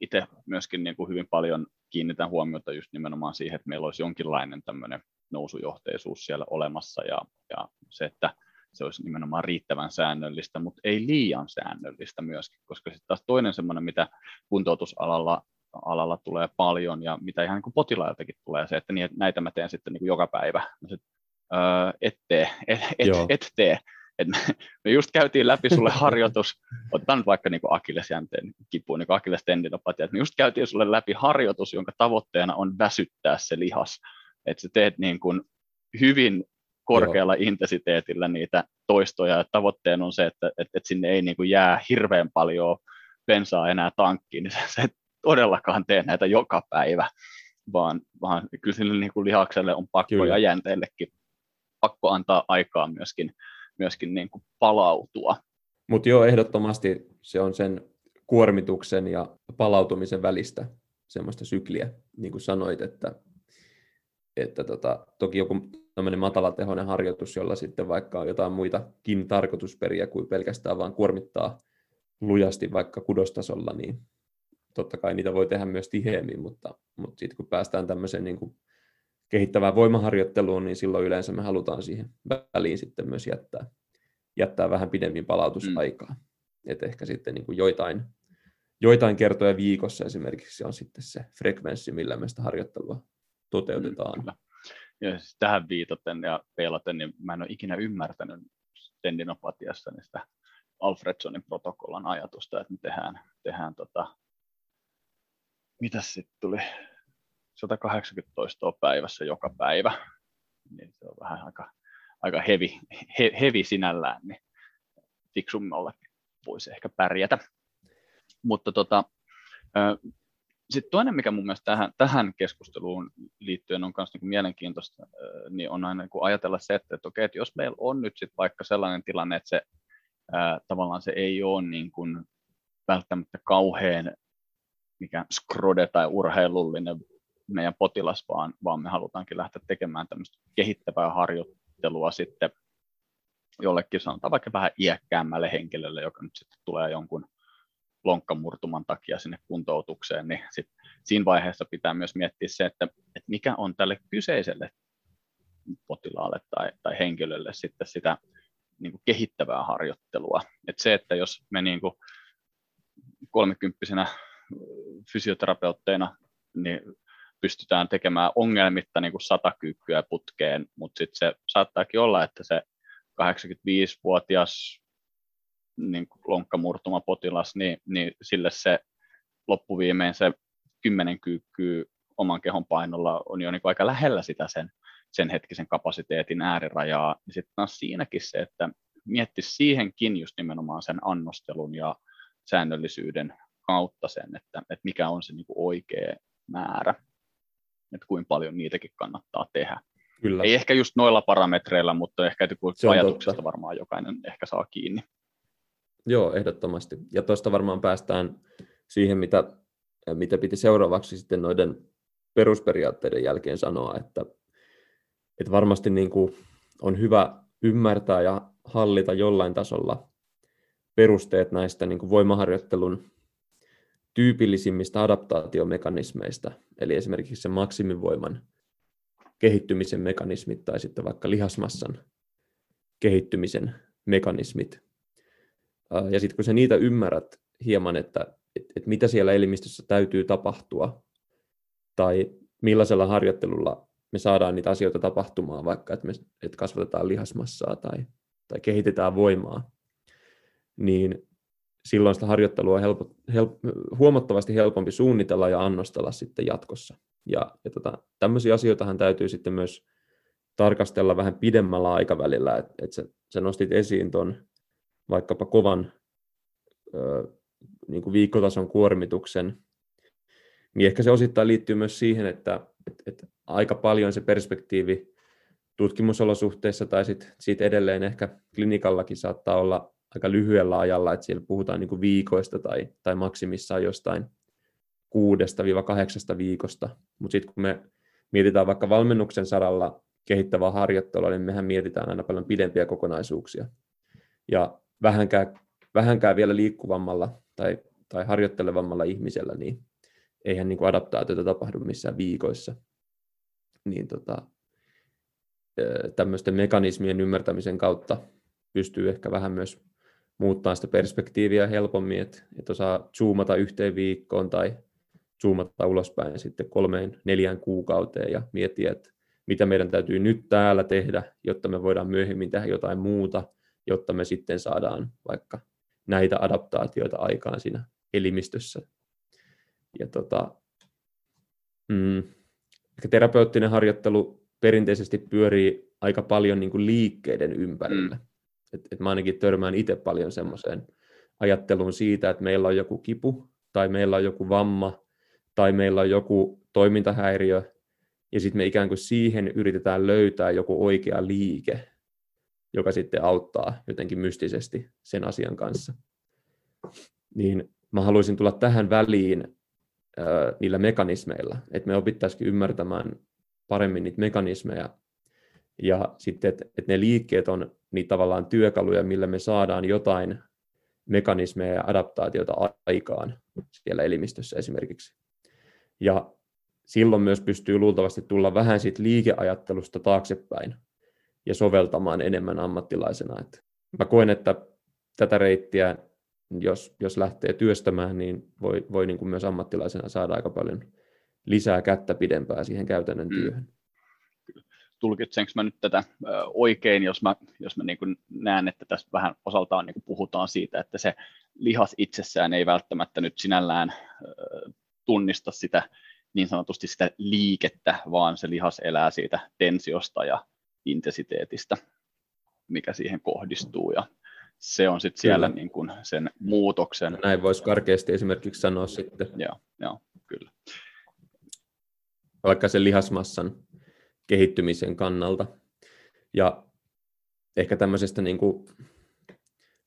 Speaker 1: itse myöskin niin kuin hyvin paljon kiinnitän huomiota just nimenomaan siihen, että meillä olisi jonkinlainen tämmöinen nousujohteisuus siellä olemassa ja, ja se, että se olisi nimenomaan riittävän säännöllistä, mutta ei liian säännöllistä myöskin, koska sitten taas toinen semmoinen, mitä kuntoutusalalla alalla tulee paljon ja mitä ihan niin potilailtakin tulee se, että näitä mä teen sitten niin kuin joka päivä. Mä sit, öö, et tee, et, et, et tee. Et me, me just käytiin läpi sulle harjoitus, otetaan nyt vaikka niin akillesjänteen kipu, niin akillestendinopatia, että me just käytiin sulle läpi harjoitus, jonka tavoitteena on väsyttää se lihas. Että sä teet niin kuin hyvin korkealla Joo. intensiteetillä niitä toistoja, ja tavoitteena on se, että, että, että sinne ei niin kuin jää hirveän paljon bensaa enää tankkiin, niin se, se todellakaan tee näitä joka päivä, vaan, vaan kyllä sille niin kuin lihakselle on pakko kyllä. ja jänteillekin pakko antaa aikaa myöskin, myöskin niin kuin palautua.
Speaker 2: Mutta joo, ehdottomasti se on sen kuormituksen ja palautumisen välistä semmoista sykliä, niin kuin sanoit, että, että tota, toki joku tämmöinen matalatehoinen harjoitus, jolla sitten vaikka on jotain muitakin tarkoitusperiä kuin pelkästään vaan kuormittaa lujasti vaikka kudostasolla, niin totta kai niitä voi tehdä myös tiheemmin, mutta, mutta sitten kun päästään tämmöiseen niin kuin kehittävään voimaharjoitteluun, niin silloin yleensä me halutaan siihen väliin sitten myös jättää, jättää vähän pidemmin palautusaikaa. Mm. Että ehkä sitten niin kuin joitain, joitain kertoja viikossa esimerkiksi on sitten se frekvenssi, millä me sitä harjoittelua toteutetaan. Mm,
Speaker 1: ja siis tähän viitaten ja peilaten, niin mä en ole ikinä ymmärtänyt tendinopatiassa sitä Alfredsonin protokollan ajatusta, että me tehdään, tehdään tota, mitä sitten tuli, 180 toistoa päivässä joka päivä, niin se on vähän aika, aika hevi, he, hevi sinällään, niin fiksummallakin voisi ehkä pärjätä. Mutta tota, sitten toinen, mikä mun mielestä tähän, tähän keskusteluun liittyen on myös niin mielenkiintoista, niin on aina niin ajatella se, että, että, okei, että jos meillä on nyt sit vaikka sellainen tilanne, että se ää, tavallaan se ei ole niin kuin välttämättä kauhean mikä skrode tai urheilullinen meidän potilas, vaan, vaan me halutaankin lähteä tekemään tämmöistä kehittävää harjoittelua sitten jollekin sanotaan vaikka vähän iäkkäämmälle henkilölle, joka nyt sitten tulee jonkun lonkkamurtuman takia sinne kuntoutukseen, niin sit siinä vaiheessa pitää myös miettiä se, että, että mikä on tälle kyseiselle potilaalle tai, tai henkilölle sitten sitä niin kuin kehittävää harjoittelua. Et se, että jos me niin kuin kolmekymppisenä fysioterapeutteina niin pystytään tekemään ongelmitta niin kuin sata kyykkyä putkeen, mutta sitten se saattaakin olla, että se 85-vuotias niin lonkkamurtuma potilas, niin, niin sille se loppuviimein se kymmenen kyykkyä oman kehon painolla on jo niin aika lähellä sitä sen, sen hetkisen kapasiteetin äärirajaa. Ja sitten taas siinäkin se, että miettisi siihenkin just nimenomaan sen annostelun ja säännöllisyyden kautta sen, että, että mikä on se niin oikea määrä, että kuinka paljon niitäkin kannattaa tehdä. Kyllä. Ei ehkä just noilla parametreilla, mutta ehkä ajatuksesta totta. varmaan jokainen ehkä saa kiinni.
Speaker 2: Joo, ehdottomasti. Ja tuosta varmaan päästään siihen, mitä, mitä piti seuraavaksi sitten noiden perusperiaatteiden jälkeen sanoa, että, että varmasti niin kuin on hyvä ymmärtää ja hallita jollain tasolla perusteet näistä niin kuin voimaharjoittelun tyypillisimmistä adaptaatiomekanismeista, eli esimerkiksi se maksimivoiman kehittymisen mekanismit tai sitten vaikka lihasmassan kehittymisen mekanismit. Ja sitten kun sä niitä ymmärrät hieman, että, että, että mitä siellä elimistössä täytyy tapahtua, tai millaisella harjoittelulla me saadaan niitä asioita tapahtumaan, vaikka että me että kasvatetaan lihasmassaa tai, tai kehitetään voimaa, niin silloin sitä harjoittelua on helpo, help, huomattavasti helpompi suunnitella ja annostella sitten jatkossa. Ja, ja tota, tämmöisiä asioitahan täytyy sitten myös tarkastella vähän pidemmällä aikavälillä, että et sä, sä nostit esiin tuon vaikkapa kovan ö, niin kuin viikkotason kuormituksen, niin ehkä se osittain liittyy myös siihen, että et, et aika paljon se perspektiivi tutkimusolosuhteissa tai sit, siitä edelleen ehkä klinikallakin saattaa olla aika lyhyellä ajalla, että siellä puhutaan niin kuin viikoista tai, tai maksimissaan jostain kuudesta kahdeksasta viikosta. Mutta sitten kun me mietitään vaikka valmennuksen saralla kehittävää harjoittelua, niin mehän mietitään aina paljon pidempiä kokonaisuuksia. Ja vähänkään, vähänkään vielä liikkuvammalla tai, tai harjoittelevammalla ihmisellä, niin eihän niin kuin adaptaatiota tapahdu missään viikoissa. Niin tota, tämmöisten mekanismien ymmärtämisen kautta pystyy ehkä vähän myös muuttaa sitä perspektiiviä helpommin, että, että osaa zoomata yhteen viikkoon tai zoomata ulospäin sitten kolmeen, neljään kuukauteen ja miettiä, että mitä meidän täytyy nyt täällä tehdä, jotta me voidaan myöhemmin tehdä jotain muuta, jotta me sitten saadaan vaikka näitä adaptaatioita aikaan siinä elimistössä. Ja tota, mm, terapeuttinen harjoittelu perinteisesti pyörii aika paljon niin kuin liikkeiden ympärillä. Mm. Et, et mä ainakin törmään itse paljon semmoiseen ajatteluun siitä, että meillä on joku kipu tai meillä on joku vamma tai meillä on joku toimintahäiriö ja sitten me ikään kuin siihen yritetään löytää joku oikea liike, joka sitten auttaa jotenkin mystisesti sen asian kanssa. Niin mä haluaisin tulla tähän väliin äh, niillä mekanismeilla, että me opittaisikin ymmärtämään paremmin niitä mekanismeja ja sitten, että, että ne liikkeet on niitä tavallaan työkaluja, millä me saadaan jotain mekanismeja ja adaptaatiota aikaan siellä elimistössä esimerkiksi. Ja silloin myös pystyy luultavasti tulla vähän siitä liikeajattelusta taaksepäin ja soveltamaan enemmän ammattilaisena. Et mä koen, että tätä reittiä, jos, jos lähtee työstämään, niin voi, voi niin kuin myös ammattilaisena saada aika paljon lisää kättä pidempää siihen käytännön mm. työhön. Mm
Speaker 1: tulkitsenko mä nyt tätä oikein, jos mä, jos mä niin näen, että tässä vähän osaltaan niin puhutaan siitä, että se lihas itsessään ei välttämättä nyt sinällään tunnista sitä niin sanotusti sitä liikettä, vaan se lihas elää siitä tensiosta ja intensiteetistä, mikä siihen kohdistuu. Ja se on sitten siellä niin kuin sen muutoksen.
Speaker 2: Näin voisi karkeasti esimerkiksi sanoa sitten.
Speaker 1: Joo, joo kyllä.
Speaker 2: Vaikka sen lihasmassan kehittymisen kannalta. Ja ehkä tämmöisestä niin kuin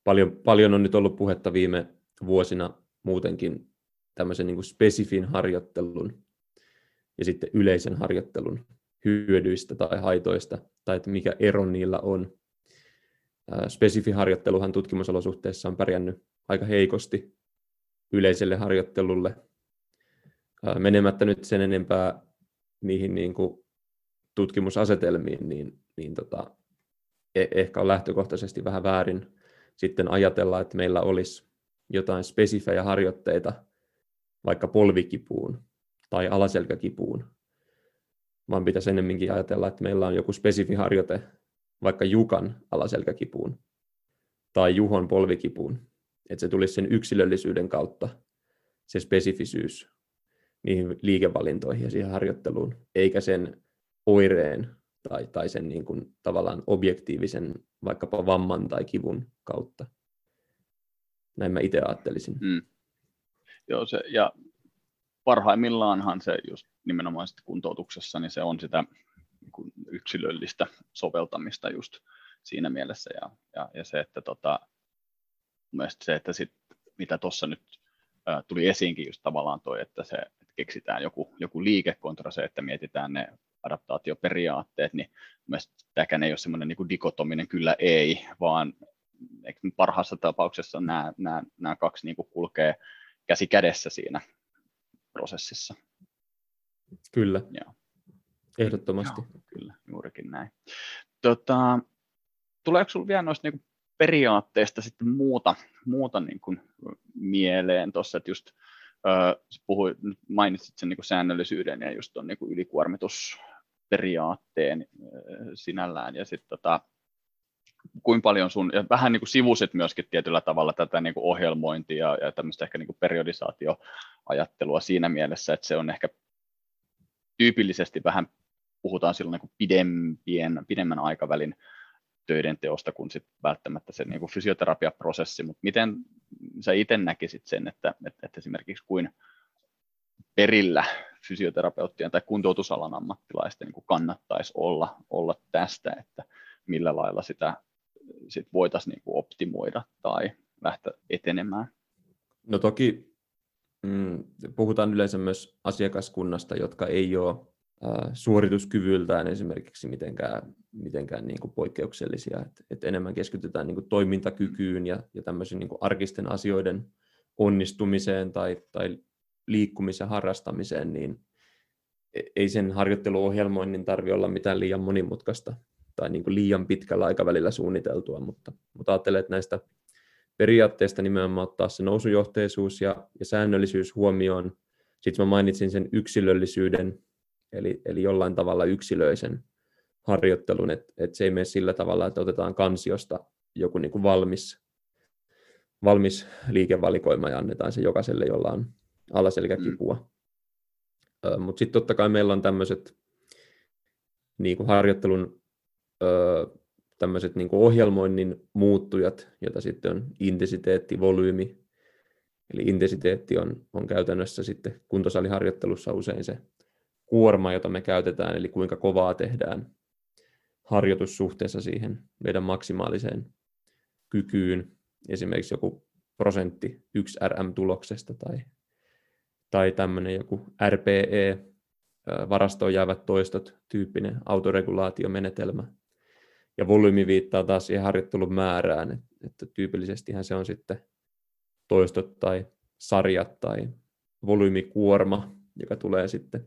Speaker 2: paljon, paljon on nyt ollut puhetta viime vuosina muutenkin tämmöisen niin kuin spesifin harjoittelun ja sitten yleisen harjoittelun hyödyistä tai haitoista, tai että mikä ero niillä on. Spesifiharjoitteluhan tutkimusolosuhteissa on pärjännyt aika heikosti yleiselle harjoittelulle, menemättä nyt sen enempää niihin niin kuin tutkimusasetelmiin, niin, niin tota, e- ehkä on lähtökohtaisesti vähän väärin sitten ajatella, että meillä olisi jotain spesifejä harjoitteita vaikka polvikipuun tai alaselkäkipuun, vaan pitäisi ennemminkin ajatella, että meillä on joku spesifi harjoite vaikka Jukan alaselkäkipuun tai Juhon polvikipuun, että se tulisi sen yksilöllisyyden kautta se spesifisyys niihin liikevalintoihin ja siihen harjoitteluun, eikä sen oireen tai, tai sen niin kuin, tavallaan objektiivisen vaikkapa vamman tai kivun kautta. Näin mä itse ajattelisin. Mm.
Speaker 1: Joo, se, ja parhaimmillaanhan se just nimenomaan kuntoutuksessa, niin se on sitä niin yksilöllistä soveltamista just siinä mielessä. Ja, ja, ja se, että tota, se, että sit, mitä tuossa nyt ää, tuli esiinkin just tavallaan toi, että se että keksitään joku, joku liike kontra se, että mietitään ne adaptaatioperiaatteet, niin mielestäni tämäkään ei ole semmoinen niin dikotominen kyllä ei, vaan parhaassa tapauksessa nämä, nämä, nämä kaksi niin kulkee käsi kädessä siinä prosessissa.
Speaker 2: Kyllä, Joo. ehdottomasti. Joo,
Speaker 1: kyllä, juurikin näin. Tota, tuleeko sinulla vielä noista niin periaatteista sitten muuta, muuta niin kuin mieleen tuossa, että just äh, puhui, mainitsit sen niin kuin säännöllisyyden ja just tuon niin ylikuormitusperiaatteen äh, sinällään ja sitten tota, kuinka paljon sun, ja vähän niin kuin sivusit myöskin tietyllä tavalla tätä niin kuin ohjelmointia ja tämmöistä ehkä niin kuin periodisaatioajattelua siinä mielessä, että se on ehkä tyypillisesti vähän puhutaan silloin niin kuin pidempien, pidemmän aikavälin töiden teosta kuin sit välttämättä se niin kuin fysioterapiaprosessi, mutta miten sä itse näkisit sen, että, että, että esimerkiksi kuin perillä fysioterapeuttien tai kuntoutusalan ammattilaisten niin kuin kannattaisi olla, olla tästä, että millä lailla sitä sit voitaisiin niin kuin optimoida tai lähteä etenemään?
Speaker 2: No toki mm, puhutaan yleensä myös asiakaskunnasta, jotka ei ole äh, suorituskyvyltään esimerkiksi mitenkään, mitenkään niin kuin poikkeuksellisia. Et, et enemmän keskitytään niin kuin toimintakykyyn ja, ja tämmöisen niin kuin arkisten asioiden onnistumiseen tai, tai liikkumisen harrastamiseen, niin e, ei sen harjoitteluohjelmoinnin tarvitse olla mitään liian monimutkaista tai niin kuin liian pitkällä aikavälillä suunniteltua, mutta, mutta ajattelen, että näistä periaatteista nimenomaan ottaa se nousujohteisuus ja, ja säännöllisyys huomioon. Sitten mä mainitsin sen yksilöllisyyden, eli, eli jollain tavalla yksilöisen harjoittelun, että, että se ei mene sillä tavalla, että otetaan kansiosta joku niin kuin valmis, valmis liikevalikoima ja annetaan se jokaiselle, jolla on alaselkäkipua. Mm. Mutta sitten totta kai meillä on tämmöiset niin kuin harjoittelun tämmöiset niin ohjelmoinnin muuttujat, joita sitten on intensiteetti, volyymi. Eli intensiteetti on, on käytännössä sitten kuntosaliharjoittelussa usein se kuorma, jota me käytetään, eli kuinka kovaa tehdään harjoitus suhteessa siihen meidän maksimaaliseen kykyyn, esimerkiksi joku prosentti 1 RM-tuloksesta tai, tai tämmöinen joku RPE, varastoon jäävät toistot, tyyppinen autoregulaatiomenetelmä, ja volyymi viittaa taas siihen harjoittelun määrään, että, tyypillisestihän se on sitten toistot tai sarjat tai volyymikuorma, joka tulee sitten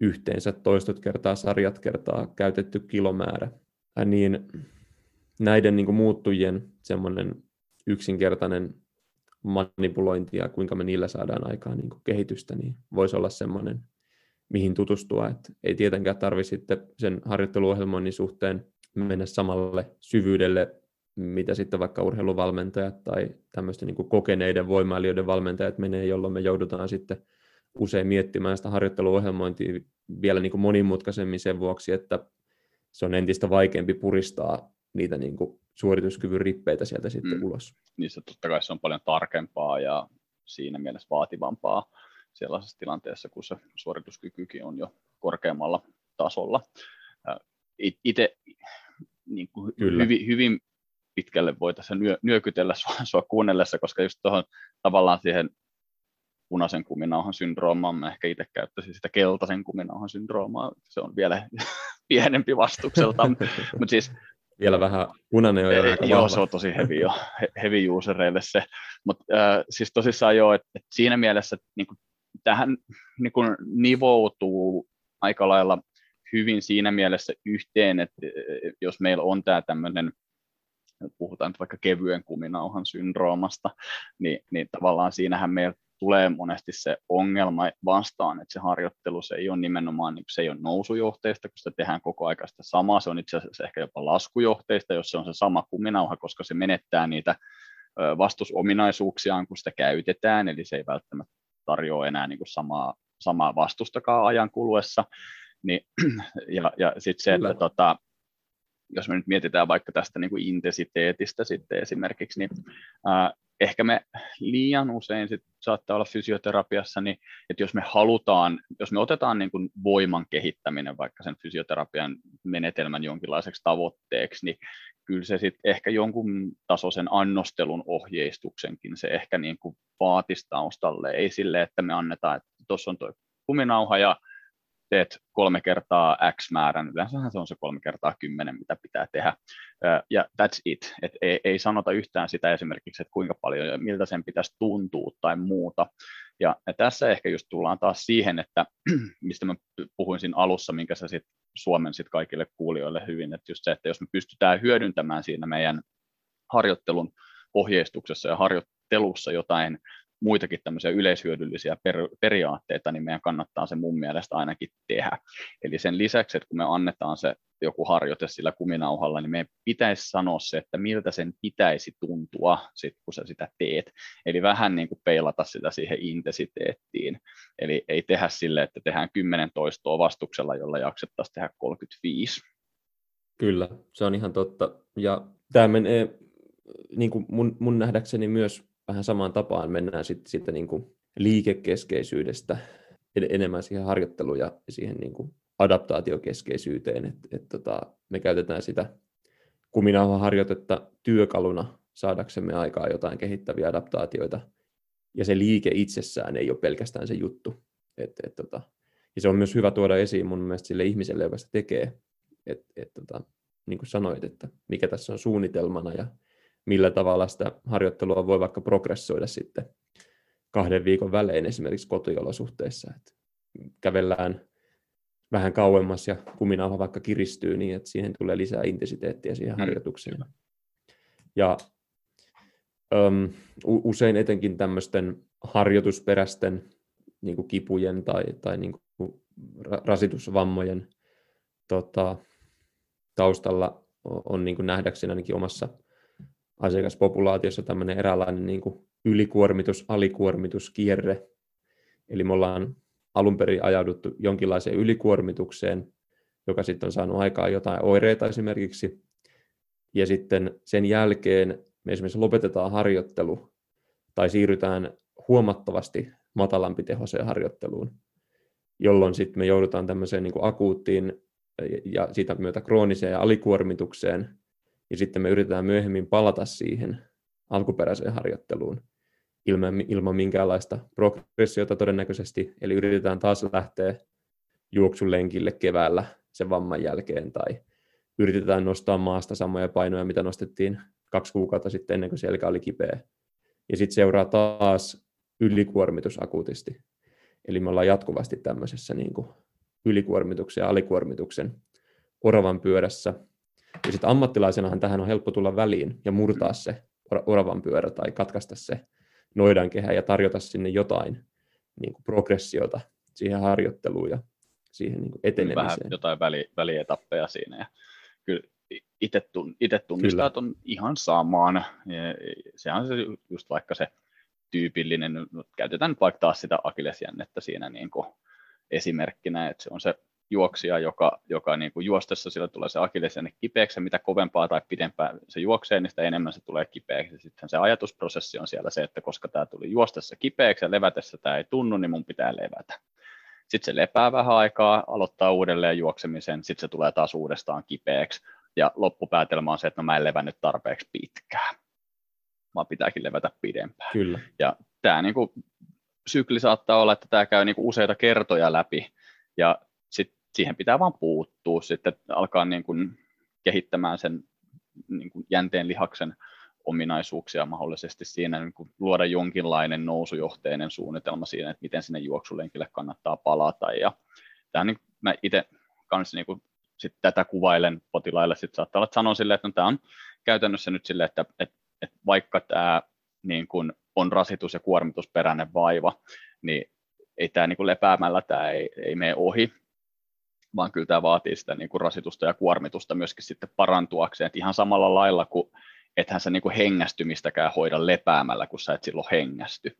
Speaker 2: yhteensä toistot kertaa sarjat kertaa käytetty kilomäärä. Ja niin näiden niin muuttujien semmoinen yksinkertainen manipulointi ja kuinka me niillä saadaan aikaan niin kehitystä, niin voisi olla semmoinen mihin tutustua. Et ei tietenkään tarvitse sitten sen harjoitteluohjelmoinnin suhteen mennä samalle syvyydelle, mitä sitten vaikka urheiluvalmentajat tai tämmöisten niin kuin kokeneiden voimailijoiden valmentajat menee, jolloin me joudutaan sitten usein miettimään sitä harjoitteluohjelmointia vielä niin kuin monimutkaisemmin sen vuoksi, että se on entistä vaikeampi puristaa niitä niin kuin suorituskyvyn rippeitä sieltä sitten mm. ulos.
Speaker 1: Niissä totta kai se on paljon tarkempaa ja siinä mielessä vaativampaa sellaisessa tilanteessa, kun se suorituskykykin on jo korkeammalla tasolla. Itse niin kuin hyvin, hyvin pitkälle voitaisiin nyö, nyökytellä sua, sua kuunnellessa, koska just tuohon tavallaan siihen punaisen kuminauhan syndroomaan, mä ehkä itse käyttäisin sitä keltaisen kuminauhan syndroomaa, se on vielä pienempi vastukselta, mutta siis
Speaker 2: vielä vähän punainen on jo
Speaker 1: aika Joo, vahva. se on tosi heavy, jo, heavy usereille se. Mutta äh, siis tosissaan joo, että et siinä mielessä, että niinku, tähän niin kuin nivoutuu aika lailla hyvin siinä mielessä yhteen, että jos meillä on tämä tämmöinen puhutaan nyt vaikka kevyen kuminauhan syndroomasta, niin, niin tavallaan siinähän meillä tulee monesti se ongelma vastaan, että se harjoittelu se ei ole nimenomaan niin se ei ole nousujohteista, kun sitä tehdään koko ajan sitä samaa, se on itse asiassa ehkä jopa laskujohteista, jos se on se sama kuminauha, koska se menettää niitä vastusominaisuuksiaan, kun sitä käytetään, eli se ei välttämättä tarjoa enää niin kuin samaa, samaa vastustakaan ajan kuluessa. Niin, ja ja sitten se, että tota, jos me nyt mietitään vaikka tästä niin kuin intensiteetistä sitten esimerkiksi, niin ää, ehkä me liian usein sit saattaa olla fysioterapiassa, niin että jos me halutaan, jos me otetaan niin kuin voiman kehittäminen vaikka sen fysioterapian menetelmän jonkinlaiseksi tavoitteeksi, niin kyllä se sitten ehkä jonkun tasoisen annostelun ohjeistuksenkin se ehkä niin kuin vaatisi taustalle, ei sille, että me annetaan, että tuossa on tuo kuminauha ja teet kolme kertaa X määrän, yleensähän se on se kolme kertaa kymmenen, mitä pitää tehdä, ja that's it, et ei, ei sanota yhtään sitä esimerkiksi, että kuinka paljon ja miltä sen pitäisi tuntua tai muuta, ja, tässä ehkä just tullaan taas siihen, että mistä mä puhuin siinä alussa, minkä sä sit Suomen sit kaikille kuulijoille hyvin, että just se, että jos me pystytään hyödyntämään siinä meidän harjoittelun ohjeistuksessa ja harjoittelussa jotain muitakin tämmöisiä yleishyödyllisiä per, periaatteita, niin meidän kannattaa se mun mielestä ainakin tehdä. Eli sen lisäksi, että kun me annetaan se joku harjoite sillä kuminauhalla, niin meidän pitäisi sanoa se, että miltä sen pitäisi tuntua, sit, kun sä sitä teet. Eli vähän niin kuin peilata sitä siihen intensiteettiin. Eli ei tehdä sille, että tehdään 10 toistoa vastuksella, jolla jaksettaisiin tehdä 35.
Speaker 2: Kyllä, se on ihan totta. Ja tämä menee niin kuin mun, mun nähdäkseni myös vähän samaan tapaan mennään sitten sit niin kuin liikekeskeisyydestä enemmän siihen harjoitteluun ja siihen niin kuin adaptaatiokeskeisyyteen, että et tota, me käytetään sitä kuminauhaharjoitetta työkaluna saadaksemme aikaa jotain kehittäviä adaptaatioita, ja se liike itsessään ei ole pelkästään se juttu. Et, et, tota, ja se on myös hyvä tuoda esiin mun mielestä sille ihmiselle, joka sitä tekee, että et, tota, niin kuin sanoit, että mikä tässä on suunnitelmana ja millä tavalla sitä harjoittelua voi vaikka progressoida sitten kahden viikon välein esimerkiksi kotiolosuhteissa. Että kävellään vähän kauemmas ja kuminauha vaikka kiristyy niin, että siihen tulee lisää intensiteettiä siihen mm. harjoitukseen. Ja um, usein etenkin tämmöisten harjoitusperäisten niin kuin kipujen tai, tai niin kuin rasitusvammojen tota, taustalla on niin kuin nähdäkseni ainakin omassa asiakaspopulaatiossa tämmöinen eräänlainen niin kuin ylikuormitus, alikuormitus, kierre. Eli me ollaan alun perin ajauduttu jonkinlaiseen ylikuormitukseen, joka sitten on saanut aikaan jotain oireita esimerkiksi. Ja sitten sen jälkeen me esimerkiksi lopetetaan harjoittelu tai siirrytään huomattavasti matalampi tehoiseen harjoitteluun, jolloin sitten me joudutaan tämmöiseen niin kuin akuuttiin ja siitä myötä krooniseen ja alikuormitukseen, ja sitten me yritetään myöhemmin palata siihen alkuperäiseen harjoitteluun ilman, ilman minkäänlaista progressiota todennäköisesti, eli yritetään taas lähteä juoksulenkille keväällä sen vamman jälkeen, tai yritetään nostaa maasta samoja painoja, mitä nostettiin kaksi kuukautta sitten ennen kuin selkä oli kipeä. Ja sitten seuraa taas ylikuormitus akuutisti. Eli me ollaan jatkuvasti tämmöisessä niin kuin ylikuormituksen ja alikuormituksen oravan pyörässä, ja sitten ammattilaisenahan tähän on helppo tulla väliin ja murtaa se oravan pyörä tai katkaista se noidankehä ja tarjota sinne jotain niin kuin progressiota siihen harjoitteluun ja siihen niin kuin etenemiseen.
Speaker 1: Vähän jotain väli, välietappeja siinä. Ja kyllä itse, tun, itse tunnistaa, että on ihan samaan. Ja se on se just vaikka se tyypillinen, käytetään nyt vaikka taas sitä akilesjännettä siinä niin kuin esimerkkinä, että se on se juoksija, joka, joka niin kuin juostessa sillä tulee se akillesjänne kipeäksi, mitä kovempaa tai pidempään se juoksee, niin sitä enemmän se tulee kipeäksi. Sitten se ajatusprosessi on siellä se, että koska tämä tuli juostessa kipeäksi ja levätessä tämä ei tunnu, niin mun pitää levätä. Sitten se lepää vähän aikaa, aloittaa uudelleen juoksemisen, sitten se tulee taas uudestaan kipeäksi, ja loppupäätelmä on se, että no mä en levännyt tarpeeksi pitkään, vaan pitääkin levätä pidempään.
Speaker 2: Kyllä.
Speaker 1: Ja tämä niin kuin, sykli saattaa olla, että tämä käy niin kuin useita kertoja läpi, ja siihen pitää vaan puuttua sitten, alkaa niin kuin kehittämään sen niin kuin jänteen lihaksen ominaisuuksia mahdollisesti siinä niin kuin luoda jonkinlainen nousujohteinen suunnitelma siinä, että miten sinne juoksulenkille kannattaa palata. Ja tämä niin, mä itse kanssa niin kuin sit tätä kuvailen potilaille, sit saattaa olla, että sanon silleen, että no, tämä on käytännössä nyt silleen, että, että, että vaikka tämä niin kuin on rasitus- ja kuormitusperäinen vaiva, niin ei tämä niin kuin lepäämällä tämä ei, ei mene ohi, vaan kyllä tämä vaatii sitä niin kuin rasitusta ja kuormitusta myöskin sitten parantuakseen, että ihan samalla lailla kuin ethän sä niin kuin hengästymistäkään hoida lepäämällä, kun sä et silloin hengästy,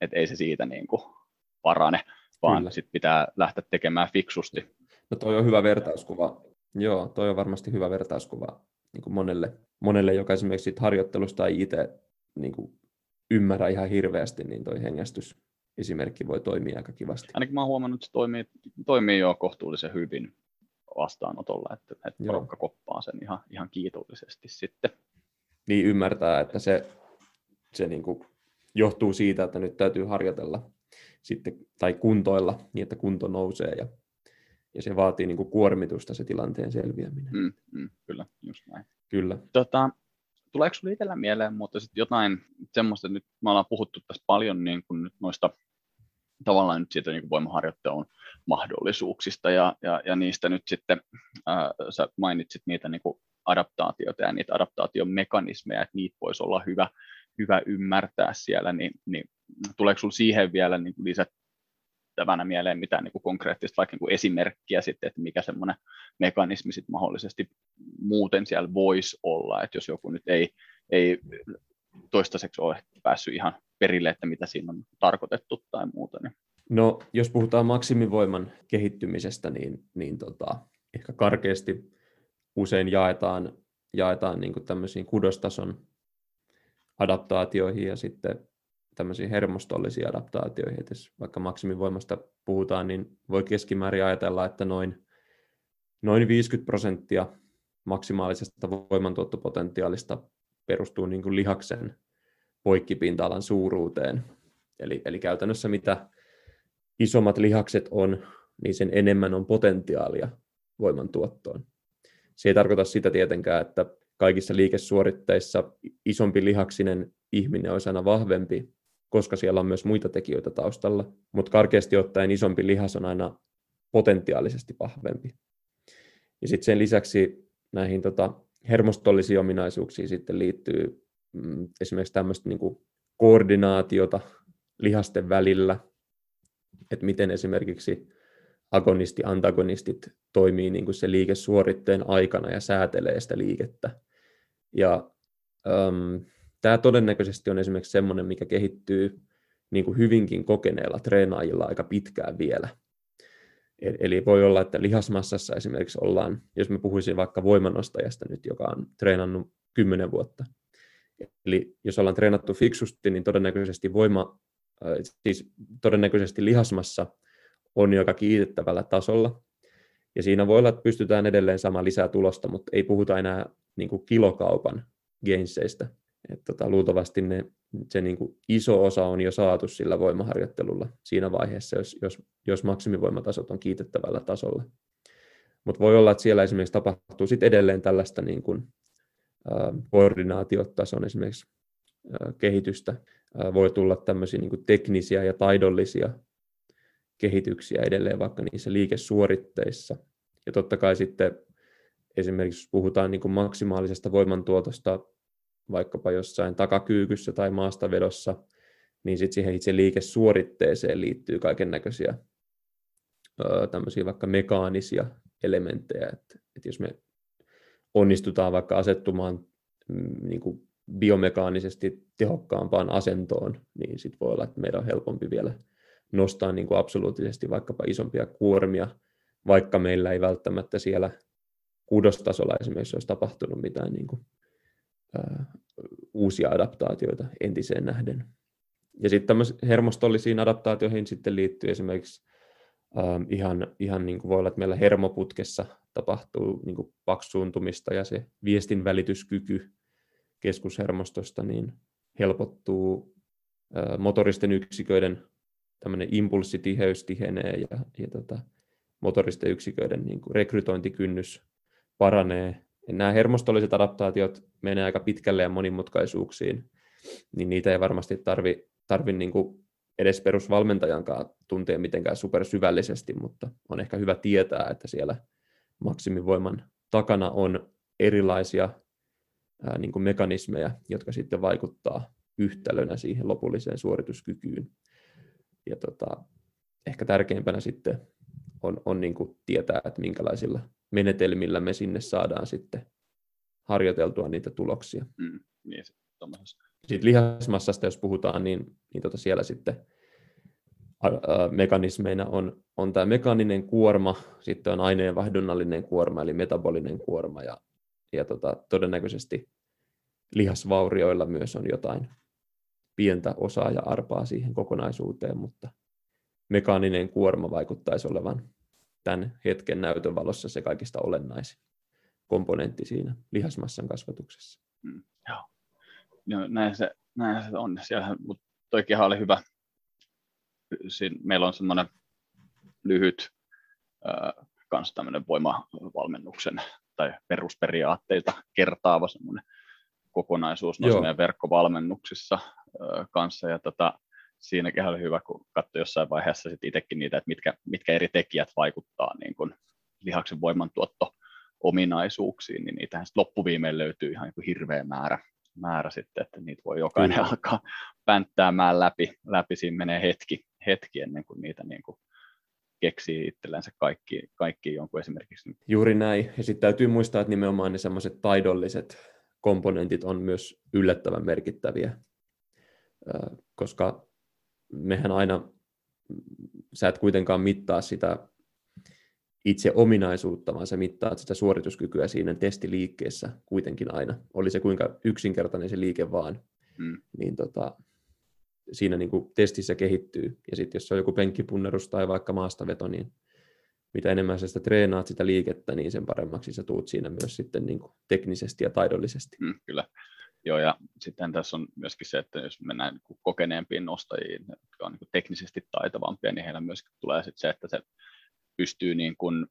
Speaker 1: että ei se siitä niin kuin parane, vaan sitten pitää lähteä tekemään fiksusti.
Speaker 2: No toi on hyvä vertauskuva. Joo, toi on varmasti hyvä vertauskuva niin kuin monelle, monelle, joka esimerkiksi sit harjoittelusta ei itse niin kuin ymmärrä ihan hirveästi, niin toi hengästys esimerkki voi toimia aika kivasti.
Speaker 1: Ainakin mä oon huomannut, että se toimii, toimii jo kohtuullisen hyvin vastaanotolla, että, että porukka koppaa sen ihan, ihan kiitollisesti sitten.
Speaker 2: Niin ymmärtää, että se, se niin kuin johtuu siitä, että nyt täytyy harjoitella sitten, tai kuntoilla niin, että kunto nousee ja, ja se vaatii niin kuin kuormitusta se tilanteen selviäminen.
Speaker 1: Mm, mm, kyllä, just näin.
Speaker 2: Kyllä.
Speaker 1: Tota, tuleeko sinulle itsellä mieleen, mutta sitten jotain semmoista, nyt me ollaan puhuttu tässä paljon niin kuin nyt noista tavallaan nyt siitä niin voimaharjoittelun mahdollisuuksista ja, ja, ja niistä nyt sitten, ää, sä mainitsit niitä niin kuin adaptaatioita ja niitä adaptaation mekanismeja, että niitä voisi olla hyvä, hyvä ymmärtää siellä, niin, niin tuleeko sinulla siihen vielä niin lisättävänä mieleen mitään niin kuin konkreettista vaikka niin kuin esimerkkiä sitten, että mikä semmoinen mekanismi sitten mahdollisesti muuten siellä voisi olla, että jos joku nyt ei, ei toistaiseksi ole päässyt ihan perille, että mitä siinä on tarkoitettu tai muuta. Niin.
Speaker 2: No, jos puhutaan maksimivoiman kehittymisestä, niin, niin tota, ehkä karkeasti usein jaetaan, jaetaan niin tämmöisiin kudostason adaptaatioihin ja sitten tämmöisiin hermostollisiin adaptaatioihin. Et jos vaikka maksimivoimasta puhutaan, niin voi keskimäärin ajatella, että noin, noin 50 prosenttia maksimaalisesta voimantuottopotentiaalista perustuu niin kuin lihaksen poikkipinta-alan suuruuteen. Eli, eli käytännössä mitä isommat lihakset on, niin sen enemmän on potentiaalia voimantuottoon. Se ei tarkoita sitä tietenkään, että kaikissa liikesuoritteissa isompi lihaksinen ihminen olisi aina vahvempi, koska siellä on myös muita tekijöitä taustalla, mutta karkeasti ottaen isompi lihas on aina potentiaalisesti vahvempi. Ja sitten sen lisäksi näihin tota, hermostollisiin ominaisuuksiin sitten liittyy mm, esimerkiksi tämmöistä niin koordinaatiota lihasten välillä, että miten esimerkiksi agonisti-antagonistit toimii niin kuin se liikesuoritteen aikana ja säätelee sitä liikettä. Ja äm, tämä todennäköisesti on esimerkiksi semmoinen, mikä kehittyy niin kuin hyvinkin kokeneella treenaajilla aika pitkään vielä. Eli voi olla, että lihasmassassa esimerkiksi ollaan, jos me puhuisin vaikka voimanostajasta nyt, joka on treenannut 10 vuotta. Eli jos ollaan treenattu fiksusti, niin todennäköisesti voima, siis todennäköisesti lihasmassa on joka kiitettävällä tasolla. Ja siinä voi olla, että pystytään edelleen saamaan lisää tulosta, mutta ei puhuta enää niin kuin kilokaupan gainseistä. Et tota, luultavasti ne, se niin kuin iso osa on jo saatu sillä voimaharjoittelulla siinä vaiheessa, jos, jos, jos maksimivoimatasot on kiitettävällä tasolla. Mutta voi olla, että siellä esimerkiksi tapahtuu sit edelleen tällaista niin kuin, äh, koordinaatiotason esimerkiksi äh, kehitystä. Äh, voi tulla tämmöisiä niin teknisiä ja taidollisia kehityksiä edelleen vaikka niissä liikesuoritteissa. Ja totta kai sitten esimerkiksi jos puhutaan niin kuin maksimaalisesta voimantuotosta vaikkapa jossain takakyykyssä tai maastavedossa, niin sitten siihen itse liikesuoritteeseen liittyy kaiken näköisiä tämmöisiä vaikka mekaanisia elementtejä, että, että jos me onnistutaan vaikka asettumaan mm, niin kuin biomekaanisesti tehokkaampaan asentoon, niin sitten voi olla, että meidän on helpompi vielä nostaa niin kuin absoluuttisesti vaikkapa isompia kuormia, vaikka meillä ei välttämättä siellä kudostasolla esimerkiksi olisi tapahtunut mitään niin kuin, uusia adaptaatioita entiseen nähden. Ja sitten hermostollisiin adaptaatioihin sitten liittyy esimerkiksi ää, ihan, ihan niin kuin voi olla, että meillä hermoputkessa tapahtuu niin kuin paksuuntumista ja se viestin välityskyky keskushermostosta niin helpottuu ää, motoristen yksiköiden tämmöinen impulssitiheys tihenee ja, ja tota, motoristen yksiköiden niin kuin rekrytointikynnys paranee. Ja nämä hermostolliset adaptaatiot menee aika pitkälle ja monimutkaisuuksiin, niin niitä ei varmasti tarvi, tarvi niin kuin edes perusvalmentajankaan tuntea mitenkään supersyvällisesti, mutta on ehkä hyvä tietää, että siellä maksimivoiman takana on erilaisia ää, niin kuin mekanismeja, jotka sitten vaikuttaa yhtälönä siihen lopulliseen suorituskykyyn. Ja tota, ehkä tärkeimpänä sitten on, on niin kuin tietää, että minkälaisilla menetelmillä me sinne saadaan sitten harjoiteltua niitä tuloksia.
Speaker 1: Mm, niin,
Speaker 2: sitten lihasmassasta, jos puhutaan, niin, niin tota siellä sitten ä, ä, mekanismeina on, on tämä mekaaninen kuorma, sitten on aineenvaihdunnallinen kuorma, eli metabolinen kuorma, ja, ja tota, todennäköisesti lihasvaurioilla myös on jotain, pientä osaa ja arpaa siihen kokonaisuuteen, mutta mekaaninen kuorma vaikuttaisi olevan tämän hetken näytön valossa se kaikista olennaisin komponentti siinä lihasmassan kasvatuksessa. Mm,
Speaker 1: joo. No, näin, se, näin se on. Siellä, mutta oli hyvä. Siin, meillä on semmoinen lyhyt äh, kans tämmöinen voimavalmennuksen tai perusperiaatteita kertaava semmoinen kokonaisuus noissa meidän verkkovalmennuksissa äh, kanssa. Ja tota, siinäkin oli hyvä, kun katsoi jossain vaiheessa sit itsekin niitä, että mitkä, mitkä eri tekijät vaikuttaa niin kun lihaksen voimantuotto ominaisuuksiin, niin niitähän loppuviimein löytyy ihan niin hirveä määrä, määrä sitten, että niitä voi jokainen Kyllä. alkaa pänttäämään läpi, läpi, siinä menee hetki, hetki ennen kuin niitä niin kuin keksii itsellensä kaikki, kaikki jonkun esimerkiksi.
Speaker 2: Juuri näin, ja sitten täytyy muistaa, että nimenomaan ne semmoiset taidolliset komponentit on myös yllättävän merkittäviä, koska mehän aina, sä et kuitenkaan mittaa sitä itse ominaisuutta, vaan sä mittaat sitä suorituskykyä siinä testiliikkeessä kuitenkin aina. Oli se kuinka yksinkertainen se liike vaan, mm. niin tota, siinä niin kuin testissä kehittyy. Ja sitten jos se on joku penkkipunnerus tai vaikka maastaveto, niin mitä enemmän sä sitä treenaat sitä liikettä, niin sen paremmaksi sä tuut siinä myös sitten niin kuin teknisesti ja taidollisesti.
Speaker 1: Mm, kyllä. Joo, ja sitten tässä on myöskin se, että jos mennään niin kokeneempiin nostajiin, jotka on niin teknisesti taitavampia, niin heillä myöskin tulee sitten se, että se pystyy niin kuin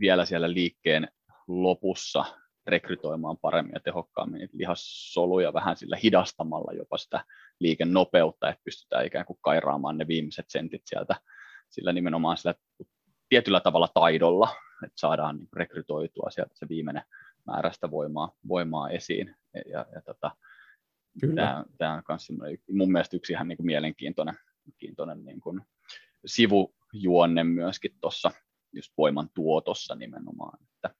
Speaker 1: vielä siellä liikkeen lopussa rekrytoimaan paremmin ja tehokkaammin niitä lihassoluja vähän sillä hidastamalla jopa sitä liikennopeutta, että pystytään ikään kuin kairaamaan ne viimeiset sentit sieltä sillä nimenomaan sillä tietyllä tavalla taidolla, että saadaan niin rekrytoitua sieltä se viimeinen määrästä voimaa, voimaa esiin. Ja, ja tota, Kyllä. Tämä, on myös mun mielestä yksi ihan niin kuin mielenkiintoinen kiintoinen niin kuin sivujuonne myöskin tuossa just voiman tuotossa nimenomaan, että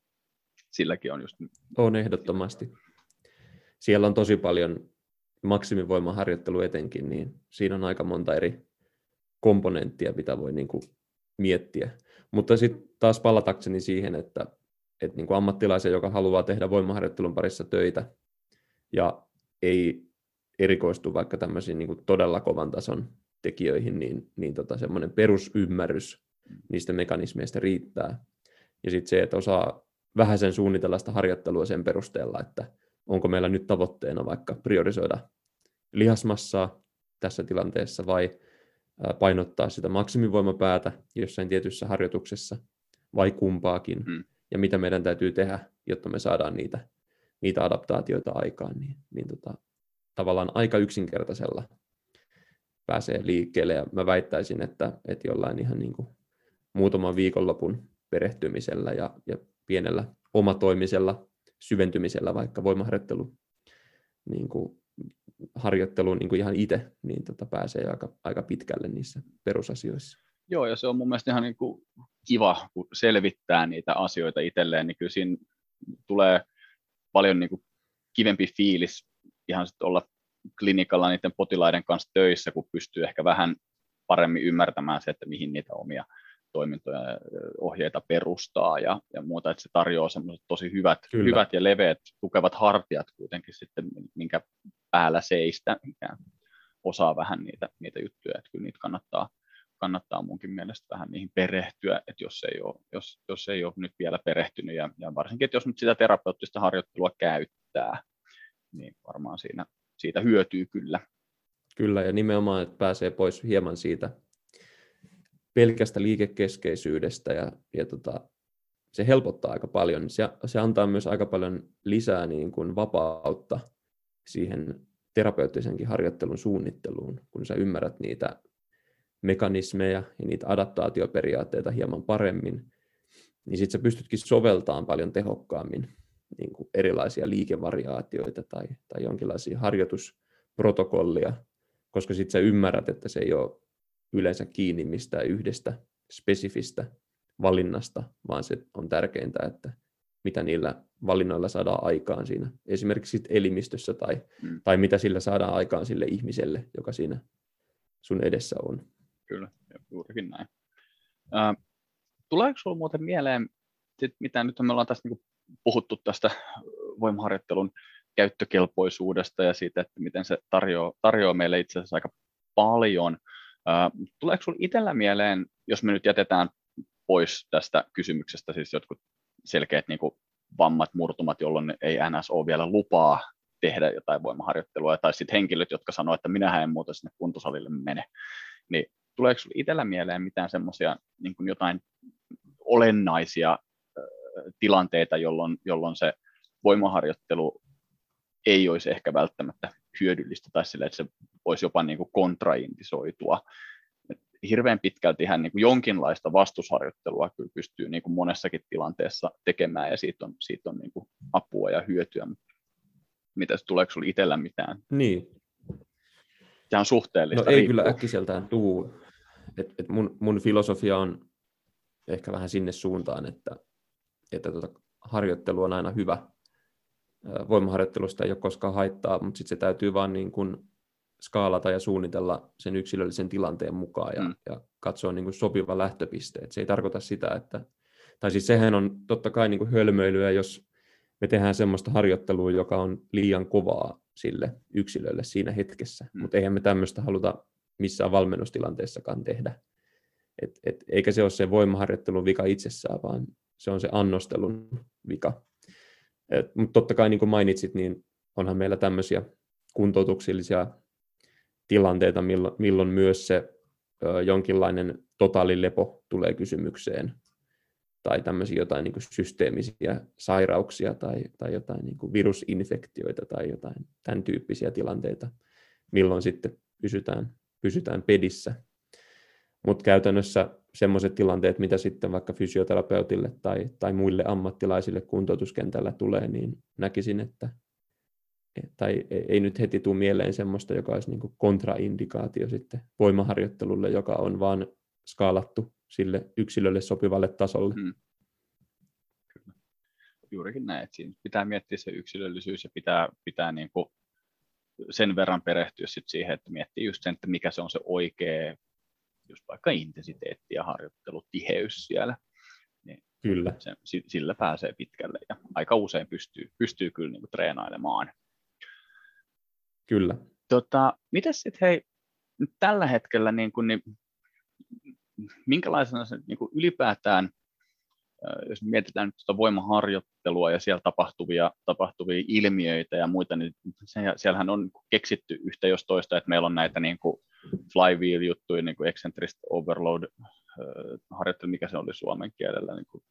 Speaker 1: silläkin on just...
Speaker 2: On ehdottomasti. Siellä on tosi paljon maksimivoimaharjoittelu etenkin, niin siinä on aika monta eri komponenttia, mitä voi niin kuin miettiä. Mutta sitten taas palatakseni siihen, että, että niin kuin ammattilaisen, joka haluaa tehdä voimaharjoittelun parissa töitä ja ei erikoistu vaikka tämmöisiin niin todella kovan tason tekijöihin, niin, niin tota semmoinen perusymmärrys niistä mekanismeista riittää. Ja sitten se, että osaa vähäisen suunnitella sitä harjoittelua sen perusteella, että onko meillä nyt tavoitteena vaikka priorisoida lihasmassaa tässä tilanteessa vai painottaa sitä maksimivoimapäätä jossain tietyssä harjoituksessa vai kumpaakin, mm. ja mitä meidän täytyy tehdä, jotta me saadaan niitä, niitä adaptaatioita aikaan, niin, niin tota, tavallaan aika yksinkertaisella pääsee liikkeelle, ja mä väittäisin, että, että jollain ihan niin kuin muutaman viikonlopun perehtymisellä ja, ja pienellä omatoimisella syventymisellä vaikka voimaharjoittelu niin kuin harjoitteluun niin kuin ihan itse, niin tota pääsee aika, aika pitkälle niissä perusasioissa.
Speaker 1: Joo, ja se on mun mielestä ihan niin kuin kiva, kun selvittää niitä asioita itselleen, niin kyllä siinä tulee paljon niin kuin kivempi fiilis ihan sit olla klinikalla niiden potilaiden kanssa töissä, kun pystyy ehkä vähän paremmin ymmärtämään se, että mihin niitä omia toimintoja ja ohjeita perustaa ja, ja muuta, että se tarjoaa semmoiset tosi hyvät, hyvät ja leveät, tukevat hartiat kuitenkin sitten, minkä päällä seistä, mikä osaa vähän niitä, niitä juttuja, että kyllä niitä kannattaa, kannattaa munkin mielestä vähän niihin perehtyä, että jos ei ole, jos, jos ei ole nyt vielä perehtynyt ja, ja varsinkin, että jos nyt sitä terapeuttista harjoittelua käyttää, niin varmaan siinä, siitä hyötyy kyllä.
Speaker 2: Kyllä, ja nimenomaan, että pääsee pois hieman siitä pelkästä liikekeskeisyydestä ja, ja tota, se helpottaa aika paljon. Se, se antaa myös aika paljon lisää niin kuin vapautta siihen terapeuttisenkin harjoittelun suunnitteluun, kun sä ymmärrät niitä mekanismeja ja niitä adaptaatioperiaatteita hieman paremmin, niin sitten sä pystytkin soveltamaan paljon tehokkaammin niin kuin erilaisia liikevariaatioita tai, tai jonkinlaisia harjoitusprotokollia, koska sitten sä ymmärrät, että se ei ole yleensä kiinni mistään yhdestä spesifistä valinnasta, vaan se on tärkeintä, että mitä niillä valinnoilla saadaan aikaan siinä, esimerkiksi elimistössä tai, mm. tai mitä sillä saadaan aikaan sille ihmiselle, joka siinä sun edessä on.
Speaker 1: Kyllä, juurikin näin. Äh, tuleeko sinulla muuten mieleen, sit, mitä nyt me ollaan tässä niin puhuttu tästä voimaharjoittelun käyttökelpoisuudesta ja siitä, että miten se tarjoaa, tarjoaa meille itse asiassa aika paljon. Tuleeko sinulla itsellä mieleen, jos me nyt jätetään pois tästä kysymyksestä, siis jotkut selkeät niin kuin vammat, murtumat, jolloin ei NS ole vielä lupaa tehdä jotain voimaharjoittelua, tai sitten henkilöt, jotka sanoo, että minä en muuta sinne kuntosalille mene, niin tuleeko sinulla itsellä mieleen mitään semmoisia niin jotain olennaisia tilanteita, jolloin, jolloin se voimaharjoittelu ei olisi ehkä välttämättä hyödyllistä tai sille, että se voisi jopa niin kuin kontraindisoitua. Et hirveän pitkälti ihan niin kuin jonkinlaista vastusharjoittelua kyllä pystyy niin kuin monessakin tilanteessa tekemään ja siitä on, siitä on niin kuin apua ja hyötyä. Mitä tuleeko sinulla itsellä mitään?
Speaker 2: Niin.
Speaker 1: Tämä on suhteellista.
Speaker 2: No ei riippuu. kyllä äkkiseltään tuu. Et, et mun, mun filosofia on ehkä vähän sinne suuntaan, että, että tota, harjoittelu on aina hyvä. Voimaharjoittelusta ei ole koskaan haittaa, mutta sitten se täytyy vaan niin kuin skaalata ja suunnitella sen yksilöllisen tilanteen mukaan ja, mm. ja katsoa niin kuin sopiva lähtöpiste. Et se ei tarkoita sitä, että, tai siis sehän on totta kai niin kuin hölmöilyä, jos me tehdään semmoista harjoittelua, joka on liian kovaa sille yksilölle siinä hetkessä, mm. mutta eihän me tämmöistä haluta missään valmennustilanteessakaan tehdä. Et, et, eikä se ole se voimaharjoittelun vika itsessään, vaan se on se annostelun vika. Mutta totta kai niin kuin mainitsit, niin onhan meillä tämmöisiä kuntoutuksellisia tilanteita, milloin, milloin myös se ö, jonkinlainen totaalilepo tulee kysymykseen, tai tämmöisiä jotain niin kuin systeemisiä sairauksia tai, tai jotain niin kuin virusinfektioita tai jotain tämän tyyppisiä tilanteita, milloin sitten pysytään, pysytään pedissä. Mutta käytännössä semmoiset tilanteet, mitä sitten vaikka fysioterapeutille tai, tai muille ammattilaisille kuntoutuskentällä tulee, niin näkisin, että tai ei nyt heti tule mieleen semmoista, joka olisi niin kontraindikaatio sitten voimaharjoittelulle, joka on vaan skaalattu sille yksilölle sopivalle tasolle. Hmm.
Speaker 1: Juurikin näin, että siinä pitää miettiä se yksilöllisyys ja pitää, pitää niin kuin sen verran perehtyä sit siihen, että miettii just sen, että mikä se on se oikea just vaikka intensiteetti ja harjoittelutiheys siellä. Niin
Speaker 2: kyllä.
Speaker 1: Se, sillä pääsee pitkälle ja aika usein pystyy, pystyy kyllä niin kuin treenailemaan.
Speaker 2: Kyllä.
Speaker 1: Tota, mitäs sitten hei, nyt tällä hetkellä, niin kuin, niin, minkälaisena se niin kuin ylipäätään, jos mietitään nyt tuota voimaharjoittelua ja siellä tapahtuvia, tapahtuvia ilmiöitä ja muita, niin se, siellähän on keksitty yhtä jos toista, että meillä on näitä niin kuin flywheel-juttuja, niin kuin eccentric overload harjoittelu, mikä se oli suomen kielellä, niin kuin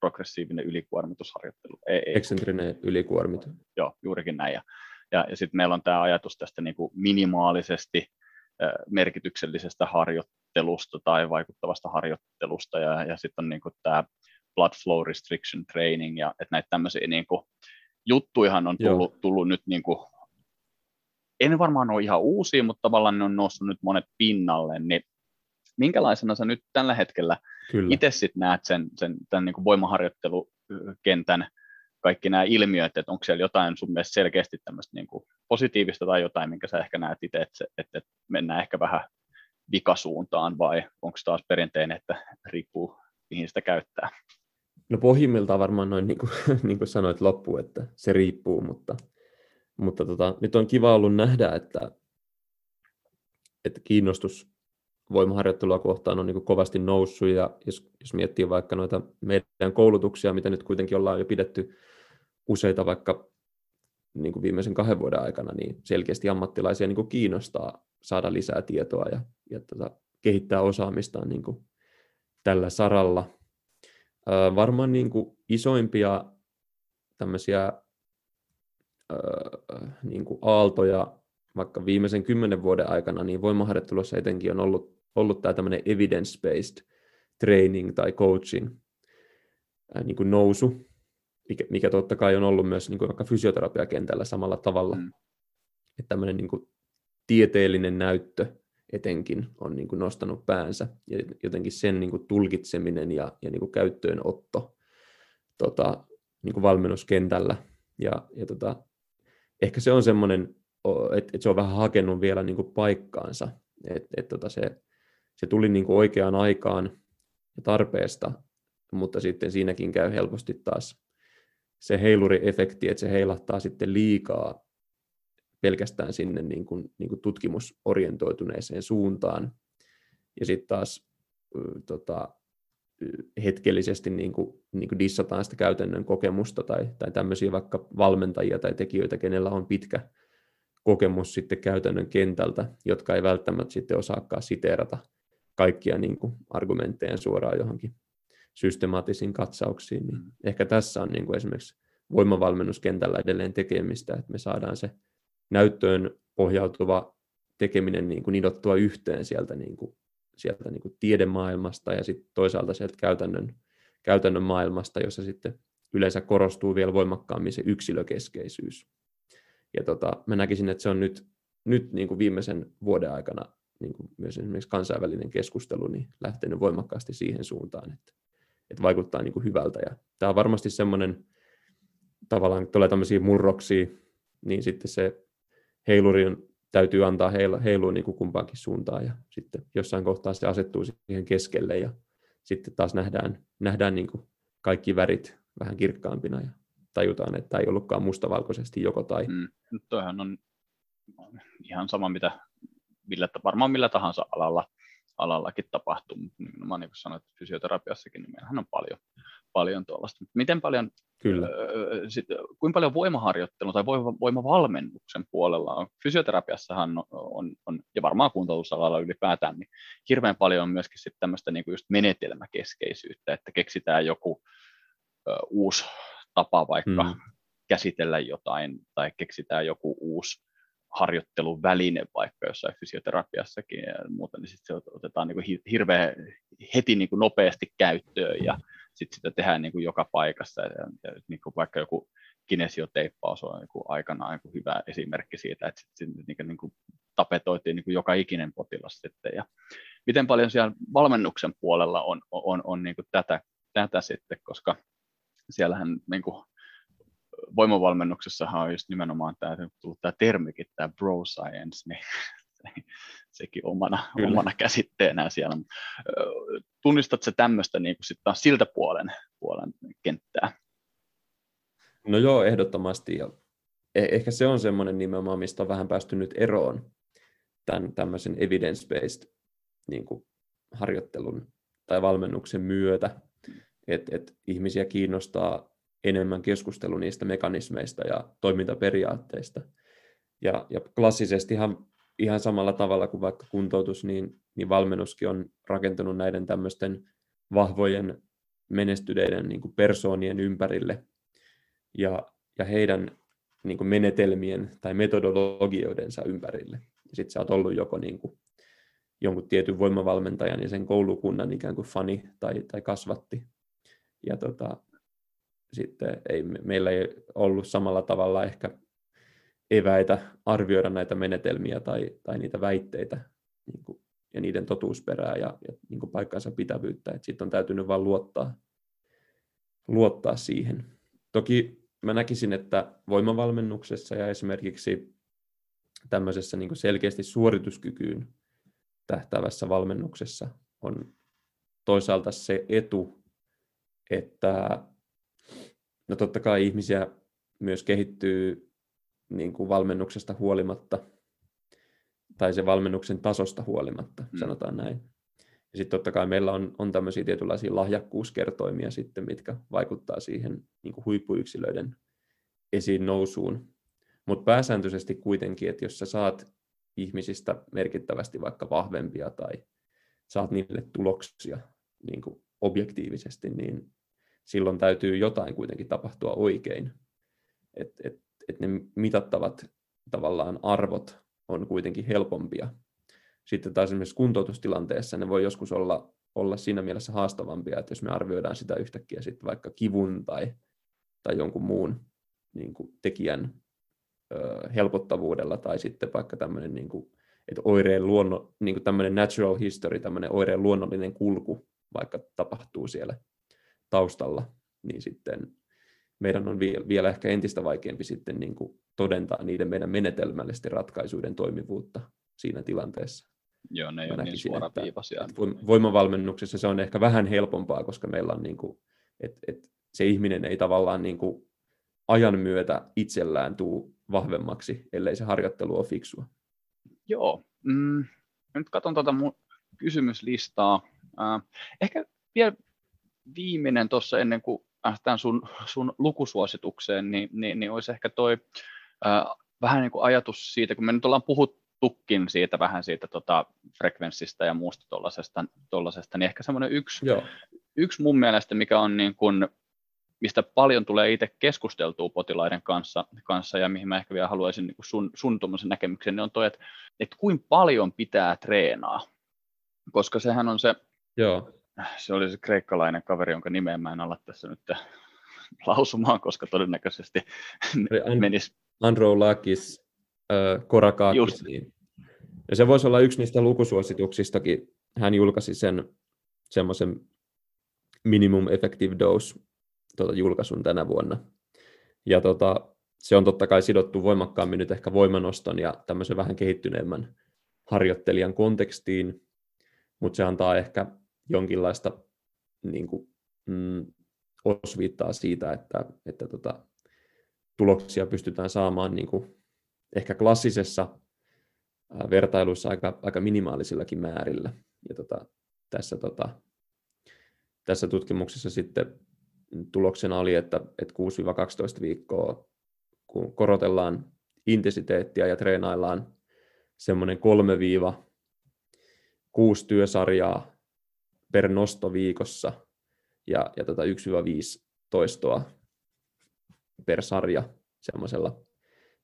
Speaker 1: progressiivinen ylikuormitusharjoittelu.
Speaker 2: Ei, ei. Eksentrinen ylikuormitus.
Speaker 1: Joo, juurikin näin. Ja, ja, ja sitten meillä on tämä ajatus tästä niin kuin minimaalisesti merkityksellisestä harjoittelusta tai vaikuttavasta harjoittelusta, ja, ja sitten on niin kuin tämä blood flow restriction training, ja että näitä tämmöisiä niin kuin, juttuihan on tullut, tullut nyt niin kuin en varmaan ole ihan uusia, mutta tavallaan ne on noussut nyt monet pinnalle, niin minkälaisena sä nyt tällä hetkellä itse sitten näet sen, sen tämän niin kuin voimaharjoittelukentän kaikki nämä ilmiöt, että onko siellä jotain sun mielestä selkeästi tämmöistä niin kuin positiivista tai jotain, minkä sä ehkä näet itse, että, että, että mennään ehkä vähän vikasuuntaan vai onko taas perinteinen, että riippuu mihin sitä käyttää?
Speaker 2: No pohjimmiltaan varmaan noin niin kuin, niin kuin sanoit loppu, että se riippuu, mutta mutta tota, nyt on kiva ollut nähdä, että, että kiinnostus voimaharjoittelua kohtaan on niin kovasti noussut, ja jos, jos miettii vaikka noita meidän koulutuksia, mitä nyt kuitenkin ollaan jo pidetty useita vaikka niin kuin viimeisen kahden vuoden aikana, niin selkeästi ammattilaisia niin kuin kiinnostaa saada lisää tietoa ja, ja tota, kehittää osaamistaan niin kuin tällä saralla. Varmaan niin kuin isoimpia tämmöisiä niin kuin aaltoja vaikka viimeisen kymmenen vuoden aikana, niin voimaharjoittelussa etenkin on ollut, ollut tämä tämmöinen evidence-based training tai coaching niin kuin nousu, mikä, mikä totta kai on ollut myös niin kuin vaikka fysioterapiakentällä samalla tavalla. Mm. Että tämmöinen niin kuin tieteellinen näyttö etenkin on niin kuin nostanut päänsä. Ja jotenkin sen niin kuin tulkitseminen ja, ja niin kuin käyttöönotto tota, niin kuin valmennuskentällä. Ja, ja tota, ehkä se on semmoinen, että, että se on vähän hakenut vielä niin kuin paikkaansa, että, että tota se, se tuli niin kuin oikeaan aikaan ja tarpeesta, mutta sitten siinäkin käy helposti taas se heiluriefekti, että se heilahtaa sitten liikaa pelkästään sinne niin kuin, niin kuin tutkimusorientoituneeseen suuntaan. Ja sitten taas tota, hetkellisesti niin kuin, niin kuin dissataan sitä käytännön kokemusta tai, tai tämmöisiä vaikka valmentajia tai tekijöitä, kenellä on pitkä kokemus sitten käytännön kentältä, jotka ei välttämättä sitten osaakaan siteerata kaikkia niin kuin argumentteja suoraan johonkin systemaattisiin katsauksiin. Niin mm. Ehkä tässä on niin kuin esimerkiksi voimavalmennuskentällä edelleen tekemistä, että me saadaan se näyttöön pohjautuva tekeminen niin kuin nidottua yhteen sieltä, niin kuin, sieltä niin kuin tiedemaailmasta ja sitten toisaalta sieltä käytännön, käytännön maailmasta, jossa sitten yleensä korostuu vielä voimakkaammin se yksilökeskeisyys. Ja tota, mä näkisin, että se on nyt, nyt niin kuin viimeisen vuoden aikana niin kuin myös esimerkiksi kansainvälinen keskustelu niin lähtenyt voimakkaasti siihen suuntaan, että, että vaikuttaa niin kuin hyvältä. Ja tämä on varmasti semmoinen, tavallaan tulee tämmöisiä murroksia, niin sitten se heiluri on, täytyy antaa heilua, heilua niin kuin kumpaankin suuntaan ja sitten jossain kohtaa se asettuu siihen keskelle ja sitten taas nähdään, nähdään niin kuin kaikki värit vähän kirkkaampina ja tajutaan, että ei ollutkaan mustavalkoisesti joko tai. Mm,
Speaker 1: toihan on ihan sama, mitä millä, varmaan millä tahansa alalla, alallakin tapahtuu, mutta niin kuin sanoit, fysioterapiassakin, niin meillähän on paljon, paljon tuollaista. Miten paljon, Kyllä. Öö, sit, kuinka paljon voimaharjoittelun tai voimavalmennuksen puolella on? Fysioterapiassahan on, on, on ja varmaan kuntoutusalalla ylipäätään, niin hirveän paljon on myöskin sit tämmöistä niin kuin just menetelmäkeskeisyyttä, että keksitään joku ö, uusi tapa vaikka hmm. käsitellä jotain tai keksitään joku uusi harjoitteluväline vaikka jossain fysioterapiassakin ja muuta, niin sitten se otetaan niin kuin hirveän heti niin kuin nopeasti käyttöön ja sitten sitä tehdään niin kuin joka paikassa. Ja, ja niin kuin vaikka joku kinesioteippaus on niin kuin aikanaan niin kuin hyvä esimerkki siitä, että sitten niin kuin, niin kuin tapetoitiin niin kuin joka ikinen potilas sitten. Ja miten paljon siellä valmennuksen puolella on, on, on, niin kuin tätä, tätä sitten, koska siellähän niin kuin voimavalmennuksessahan on just nimenomaan tämä, tullut tämä termikin, tämä bro science, niin sekin omana, omana käsitteenään siellä. Tunnistat se tämmöistä niin kuin taas siltä puolen, puolen kenttää?
Speaker 2: No joo, ehdottomasti. Ja e- ehkä se on semmoinen nimenomaan, mistä on vähän päästy nyt eroon tämän tämmöisen evidence-based niin kuin harjoittelun tai valmennuksen myötä, että et ihmisiä kiinnostaa enemmän keskustelu niistä mekanismeista ja toimintaperiaatteista. Ja, ja klassisesti ihan, ihan samalla tavalla kuin vaikka kuntoutus, niin, niin valmennuskin on rakentunut näiden tämmöisten vahvojen menestyneiden niin kuin persoonien ympärille ja, ja heidän niin kuin menetelmien tai metodologioidensa ympärille. Sitten sä oot ollut joko niin kuin jonkun tietyn voimavalmentajan ja sen koulukunnan ikään kuin fani tai, tai kasvatti. Ja tota, sitten ei, meillä ei ollut samalla tavalla ehkä eväitä arvioida näitä menetelmiä tai, tai niitä väitteitä niin kuin, ja niiden totuusperää ja, ja niin kuin paikkansa pitävyyttä. Sitten on täytynyt vain luottaa, luottaa siihen. Toki mä näkisin, että voimavalmennuksessa ja esimerkiksi tämmöisessä niin kuin selkeästi suorituskykyyn tähtäävässä valmennuksessa on toisaalta se etu, että No totta kai ihmisiä myös kehittyy niin kuin valmennuksesta huolimatta, tai se valmennuksen tasosta huolimatta, mm. sanotaan näin. Ja sitten totta kai meillä on, on tämmöisiä tietynlaisia lahjakkuuskertoimia sitten, mitkä vaikuttaa siihen niin kuin huippuyksilöiden esiin nousuun. Mutta pääsääntöisesti kuitenkin, että jos sä saat ihmisistä merkittävästi vaikka vahvempia tai saat niille tuloksia niin kuin objektiivisesti, niin silloin täytyy jotain kuitenkin tapahtua oikein. Että et, et ne mitattavat tavallaan arvot on kuitenkin helpompia. Sitten taas esimerkiksi kuntoutustilanteessa ne voi joskus olla, olla siinä mielessä haastavampia, että jos me arvioidaan sitä yhtäkkiä sitten vaikka kivun tai, tai jonkun muun niin kuin tekijän ö, helpottavuudella tai sitten vaikka tämmöinen niin kuin, että oireen luonno, niin kuin tämmöinen natural history, tämmöinen oireen luonnollinen kulku vaikka tapahtuu siellä taustalla, niin sitten meidän on vielä ehkä entistä vaikeampi sitten niin kuin todentaa niiden meidän menetelmällisten ratkaisuiden toimivuutta siinä tilanteessa.
Speaker 1: Joo, ne ei ole niin suoraviivaisia. Että,
Speaker 2: että voimavalmennuksessa se on ehkä vähän helpompaa, koska meillä on niin kuin, että, että se ihminen ei tavallaan niin kuin ajan myötä itsellään tuu vahvemmaksi, ellei se harjoittelu ole fiksua.
Speaker 1: Joo. Mm, nyt katson tuota mun kysymyslistaa. Äh, ehkä vielä viimeinen tuossa ennen kuin päästään sun, sun lukusuositukseen, niin, niin, niin olisi ehkä toi äh, vähän niin kuin ajatus siitä, kun me nyt ollaan puhuttukin siitä vähän siitä tota, frekvenssistä ja muusta tuollaisesta, niin ehkä semmoinen yksi, Joo. yksi mun mielestä, mikä on niin kuin, mistä paljon tulee itse keskusteltua potilaiden kanssa, kanssa ja mihin mä ehkä vielä haluaisin niin sun, sun näkemyksen, niin on toi, että, että kuinka paljon pitää treenaa, koska sehän on se,
Speaker 2: Joo.
Speaker 1: Se oli se kreikkalainen kaveri, jonka nimeä mä en ala tässä nyt lausumaan, koska todennäköisesti
Speaker 2: An- menisi. Androulakis äh, Korakakis, niin. Ja se voisi olla yksi niistä lukusuosituksistakin. Hän julkaisi sen semmoisen minimum effective dose tuota, julkaisun tänä vuonna. Ja tota, se on totta kai sidottu voimakkaammin nyt ehkä voimanoston ja tämmöisen vähän kehittyneemmän harjoittelijan kontekstiin, mutta se antaa ehkä jonkinlaista niin kuin, mm, osviittaa siitä, että, että tota, tuloksia pystytään saamaan niin kuin, ehkä klassisessa vertailuissa aika, aika minimaalisillakin määrillä. Ja tota, tässä, tota, tässä tutkimuksessa sitten tuloksena oli, että, että 6-12 viikkoa, kun korotellaan intensiteettiä ja treenaillaan semmoinen 3-6 työsarjaa per nosto viikossa ja, ja tota 1-5 toistoa per sarja semmoisella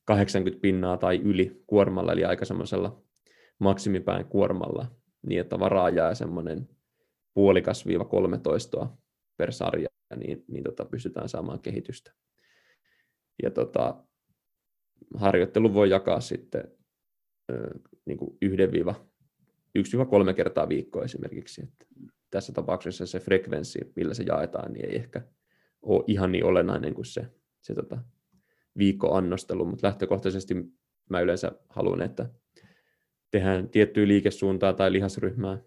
Speaker 2: 80 pinnaa tai yli kuormalla, eli aika semmoisella maksimipään kuormalla, niin että varaa jää semmoinen puolikas viiva kolme toistoa per sarja, niin, niin tota, pystytään saamaan kehitystä. Ja tota, harjoittelu voi jakaa sitten niin kuin yhden viiva, yksi kolme kertaa viikkoa esimerkiksi. Että tässä tapauksessa se frekvenssi, millä se jaetaan, niin ei ehkä ole ihan niin olennainen kuin se, se tota, viikkoannostelu, mutta lähtökohtaisesti mä yleensä haluan, että tehdään tiettyä liikesuuntaa tai lihasryhmää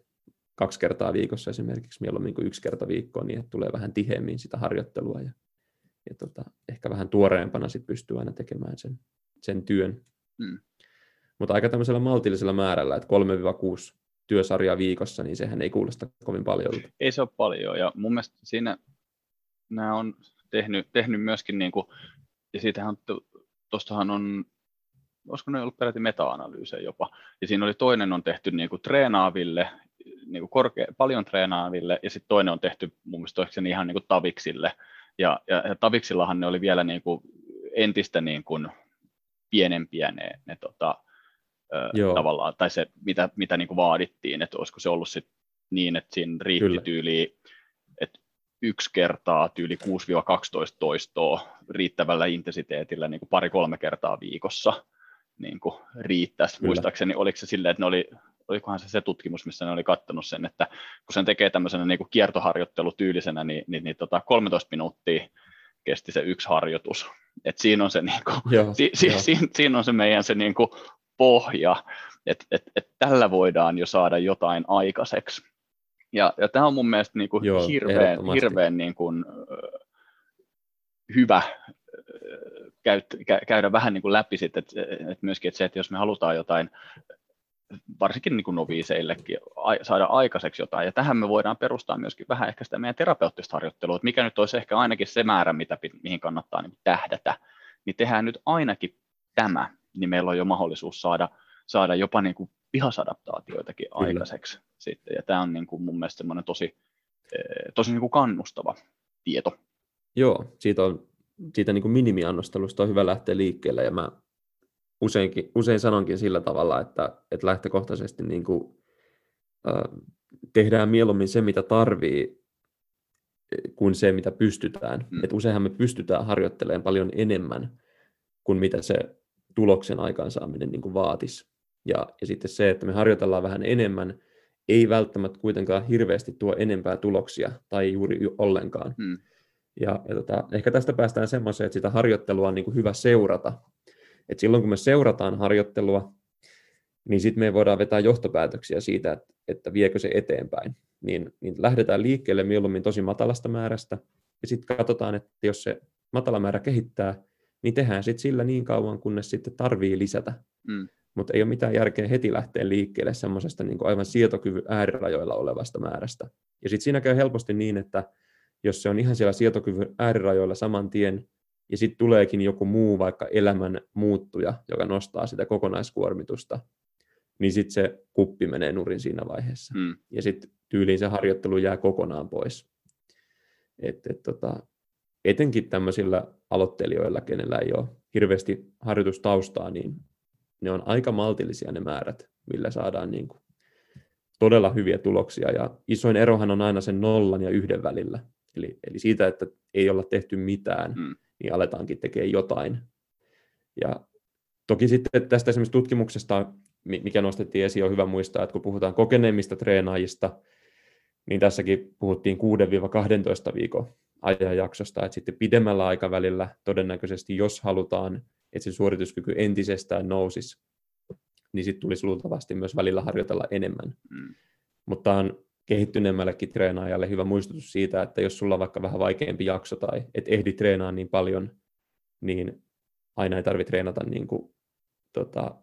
Speaker 2: kaksi kertaa viikossa esimerkiksi, mieluummin kuin yksi kerta viikkoon, niin että tulee vähän tiheämmin sitä harjoittelua ja, ja tota, ehkä vähän tuoreempana sit pystyy aina tekemään sen, sen työn. Mm. Mutta aika tämmöisellä maltillisella määrällä, että 3-6 työsarjaa viikossa, niin sehän ei kuulosta kovin paljon.
Speaker 1: Ei se ole paljon, ja mun mielestä siinä nämä on tehnyt, tehnyt myöskin, niin kuin, ja siitähän tuostahan on, olisiko ne ollut peräti meta-analyysejä jopa, ja siinä oli toinen on tehty niin kuin treenaaville niin kuin korkea, paljon treenaaville, ja sitten toinen on tehty mun mielestä ihan niin kuin taviksille, ja, ja, ja taviksillahan ne oli vielä niin kuin entistä niin kuin pienempiä ne, ne tota, ö, tavallaan, tai se mitä, mitä niin kuin vaadittiin, että olisiko se ollut sit niin, että siinä riitti Kyllä. tyyli, että yksi kertaa tyyli 6-12 toistoa riittävällä intensiteetillä niin kuin pari-kolme kertaa viikossa niin kuin riittäisi. Kyllä. Muistaakseni oliko se silleen, että ne oli olikohan se se tutkimus, missä ne oli katsonut sen, että kun sen tekee tämmöisenä niin kuin kiertoharjoittelutyylisenä, niin, niin, niin tota 13 minuuttia kesti se yksi harjoitus. Et siinä, on se, niin kuin, joo, si, si, joo. Siinä, siinä on se meidän se niin kuin pohja, että et, et tällä voidaan jo saada jotain aikaiseksi. Ja, ja tämä on mun mielestä niin kuin joo, hirveän, hirveän niin kuin, hyvä käydä vähän niin kuin läpi sitten, että, että myöskin että se, että jos me halutaan jotain varsinkin niin kuin noviiseillekin saada aikaiseksi jotain. Ja tähän me voidaan perustaa myöskin vähän ehkä sitä meidän terapeuttista harjoittelua, että mikä nyt olisi ehkä ainakin se määrä, mitä, mihin kannattaa niin tähdätä. Niin tehdään nyt ainakin tämä, niin meillä on jo mahdollisuus saada, saada jopa niin kuin pihasadaptaatioitakin Kyllä. aikaiseksi. Sitten. Ja tämä on niin kuin mun mielestä semmoinen tosi, eh, tosi niin kuin kannustava tieto.
Speaker 2: Joo, siitä, on, siitä niin kuin minimiannostelusta on hyvä lähteä liikkeelle, ja mä useinkin, usein sanonkin sillä tavalla, että, että lähtökohtaisesti niin kuin, äh, tehdään mieluummin se, mitä tarvii, kuin se, mitä pystytään. Mm. Et useinhan me pystytään harjoittelemaan paljon enemmän kuin mitä se tuloksen aikaansaaminen niin kuin vaatisi. Ja, ja sitten se, että me harjoitellaan vähän enemmän, ei välttämättä kuitenkaan hirveästi tuo enempää tuloksia tai juuri ollenkaan. Mm. Ja, ja tota, ehkä tästä päästään semmoiseen, että sitä harjoittelua on niin kuin hyvä seurata et silloin kun me seurataan harjoittelua, niin sitten me voidaan vetää johtopäätöksiä siitä, että, että viekö se eteenpäin. Niin, niin lähdetään liikkeelle mieluummin tosi matalasta määrästä, ja sitten katsotaan, että jos se matala määrä kehittää, niin tehdään sitten sillä niin kauan, kunnes sitten tarvii lisätä.
Speaker 1: Mm.
Speaker 2: Mutta ei ole mitään järkeä heti lähteä liikkeelle semmoisesta niin aivan sietokyvyn äärirajoilla olevasta määrästä. Ja sitten siinä käy helposti niin, että jos se on ihan siellä sietokyvyn äärirajoilla saman tien, ja sitten tuleekin joku muu vaikka elämän muuttuja, joka nostaa sitä kokonaiskuormitusta, niin sitten se kuppi menee nurin siinä vaiheessa.
Speaker 1: Mm.
Speaker 2: Ja sitten tyyliin se harjoittelu jää kokonaan pois. Et, et, tota, etenkin tämmöisillä aloittelijoilla, kenellä ei ole hirveästi harjoitustaustaa, niin ne on aika maltillisia ne määrät, millä saadaan niin kuin todella hyviä tuloksia. Ja isoin erohan on aina sen nollan ja yhden välillä. Eli, eli siitä, että ei olla tehty mitään,
Speaker 1: Mm.
Speaker 2: niin aletaankin tekemään jotain. Ja toki sitten tästä esimerkiksi tutkimuksesta, mi- mikä nostettiin esiin, on hyvä muistaa, että kun puhutaan kokeneemmista treenaajista, niin tässäkin puhuttiin 6-12 viikon ajanjaksosta, että sitten pidemmällä aikavälillä todennäköisesti, jos halutaan, että se suorituskyky entisestään nousisi, niin sitten tulisi luultavasti myös välillä harjoitella enemmän.
Speaker 1: Mm.
Speaker 2: Mutta on kehittyneemmällekin treenaajalle hyvä muistutus siitä, että jos sulla on vaikka vähän vaikeampi jakso tai et ehdi treenaa niin paljon, niin aina ei tarvitse treenata niin kuin, tota,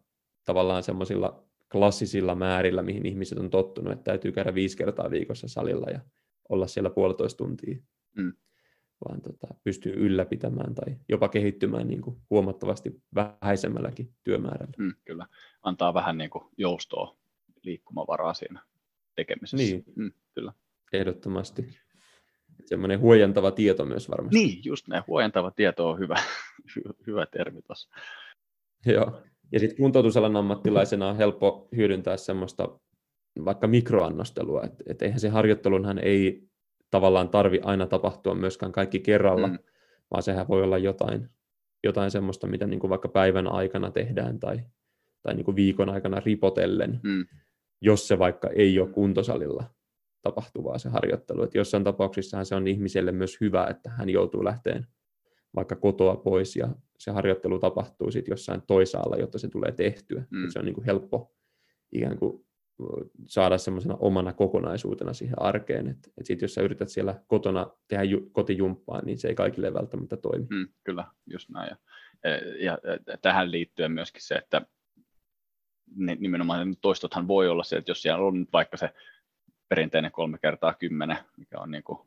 Speaker 2: tavallaan semmoisilla klassisilla määrillä, mihin ihmiset on tottunut, että täytyy käydä viisi kertaa viikossa salilla ja olla siellä puolitoista tuntia,
Speaker 1: Mm.
Speaker 2: vaan tota, pystyy ylläpitämään tai jopa kehittymään niin kuin huomattavasti vähäisemmälläkin työmäärällä.
Speaker 1: Mm, kyllä. Antaa vähän niin kuin joustoa, liikkumavaraa siinä tekemisessä.
Speaker 2: Niin.
Speaker 1: Mm, kyllä.
Speaker 2: Ehdottomasti. Semmoinen huojentava tieto myös varmasti.
Speaker 1: Niin, just näin. Huojentava tieto on hyvä, hy- hyvä termi tuossa.
Speaker 2: Joo. Ja sitten kuntoutusalan ammattilaisena on helppo hyödyntää semmoista vaikka mikroannostelua, että et eihän se harjoittelunhan ei tavallaan tarvi aina tapahtua myöskään kaikki kerralla,
Speaker 1: Mm.
Speaker 2: mm. vaan sehän voi olla jotain, jotain semmoista, mitä niin kuin vaikka päivän aikana tehdään tai, tai niin kuin viikon aikana ripotellen,
Speaker 1: Mm,
Speaker 2: jos se vaikka ei ole kuntosalilla tapahtuvaa se harjoittelu. Että jossain tapauksissahan se on ihmiselle myös hyvä, että hän joutuu lähteen vaikka kotoa pois ja se harjoittelu tapahtuu sitten jossain toisaalla, jotta se tulee tehtyä.
Speaker 1: Mm.
Speaker 2: Mm. Se on niin kuin helppo ikään kuin saada semmoisena omana kokonaisuutena siihen arkeen. Että et sit jos sä yrität siellä kotona tehdä ju- kotijumppaa, niin se ei kaikille välttämättä toimi.
Speaker 1: mm, kyllä, just näin. Ja, ja, ja tähän liittyen myöskin se, että nimenomaan toistothan voi olla se, että jos siellä on nyt vaikka se perinteinen kolme kertaa kymmenen, mikä on niin kuin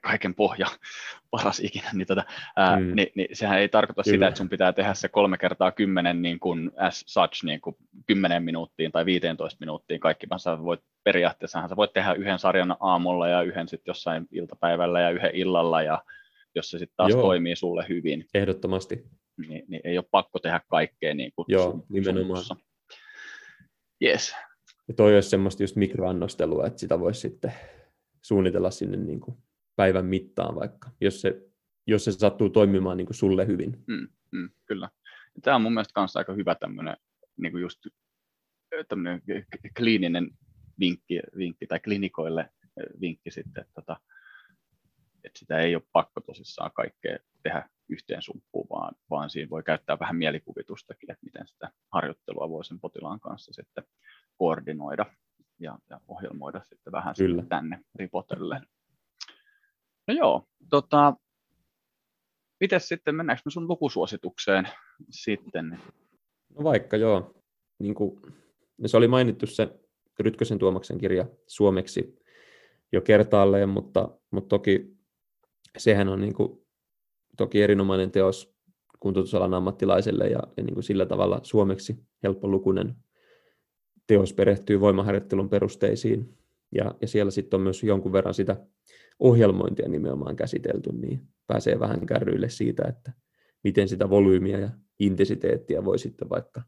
Speaker 1: kaiken pohja paras ikinä, niin, tota, ää,
Speaker 2: Mm.
Speaker 1: niin, niin sehän ei tarkoita
Speaker 2: Kyllä.
Speaker 1: sitä, että sun pitää tehdä se kolme kertaa kymmenen niin kuin as such niin kuin 10 minuuttiin tai 15 minuuttiin kaikki, vaan sä voit periaatteessa sä voit tehdä yhden sarjan aamulla ja yhden sitten jossain iltapäivällä ja yhden illalla ja jos se sitten taas
Speaker 2: Joo.
Speaker 1: toimii sulle hyvin,
Speaker 2: Ehdottomasti.
Speaker 1: niin, niin ei ole pakko tehdä kaikkea niin kuin
Speaker 2: Joo,
Speaker 1: sun-
Speaker 2: nimenomaan.
Speaker 1: sunnussa. Yes.
Speaker 2: Ja toi olisi semmoista just mikroannostelua, että sitä voisi sitten suunnitella sinne niin kuin päivän mittaan vaikka, jos se, jos se sattuu toimimaan niin kuin sulle hyvin.
Speaker 1: Mm, kyllä. Tämä on mun mielestä kanssa aika hyvä tämmöinen niin kuin just tämmöinen kliininen vinkki, vinkki tai klinikoille vinkki sitten, että, tota, että sitä ei ole pakko tosissaan kaikkea tehdä yhteen sumppuun, vaan, vaan siinä voi käyttää vähän mielikuvitustakin, että miten sitä harjoittelua voi sen potilaan kanssa sitten koordinoida ja, ja ohjelmoida sitten vähän
Speaker 2: Kyllä.
Speaker 1: sitten tänne ripotellen. No joo, tota, Mites sitten, mennäänkö me sun lukusuositukseen sitten?
Speaker 2: No vaikka joo. Niin kuin, no se oli mainittu se Rytkösen Tuomaksen kirja suomeksi jo kertaalleen, mutta, mutta toki sehän on niin kuin, toki erinomainen teos kuntoutusalan ammattilaiselle ja, ja niin kuin sillä tavalla suomeksi helppolukuinen teos perehtyy voimaharjoittelun perusteisiin. Ja, ja siellä sitten on myös jonkun verran sitä ohjelmointia nimenomaan käsitelty, niin pääsee vähän kärryille siitä, että miten sitä volyymiä ja intensiteettiä voi sitten vaikka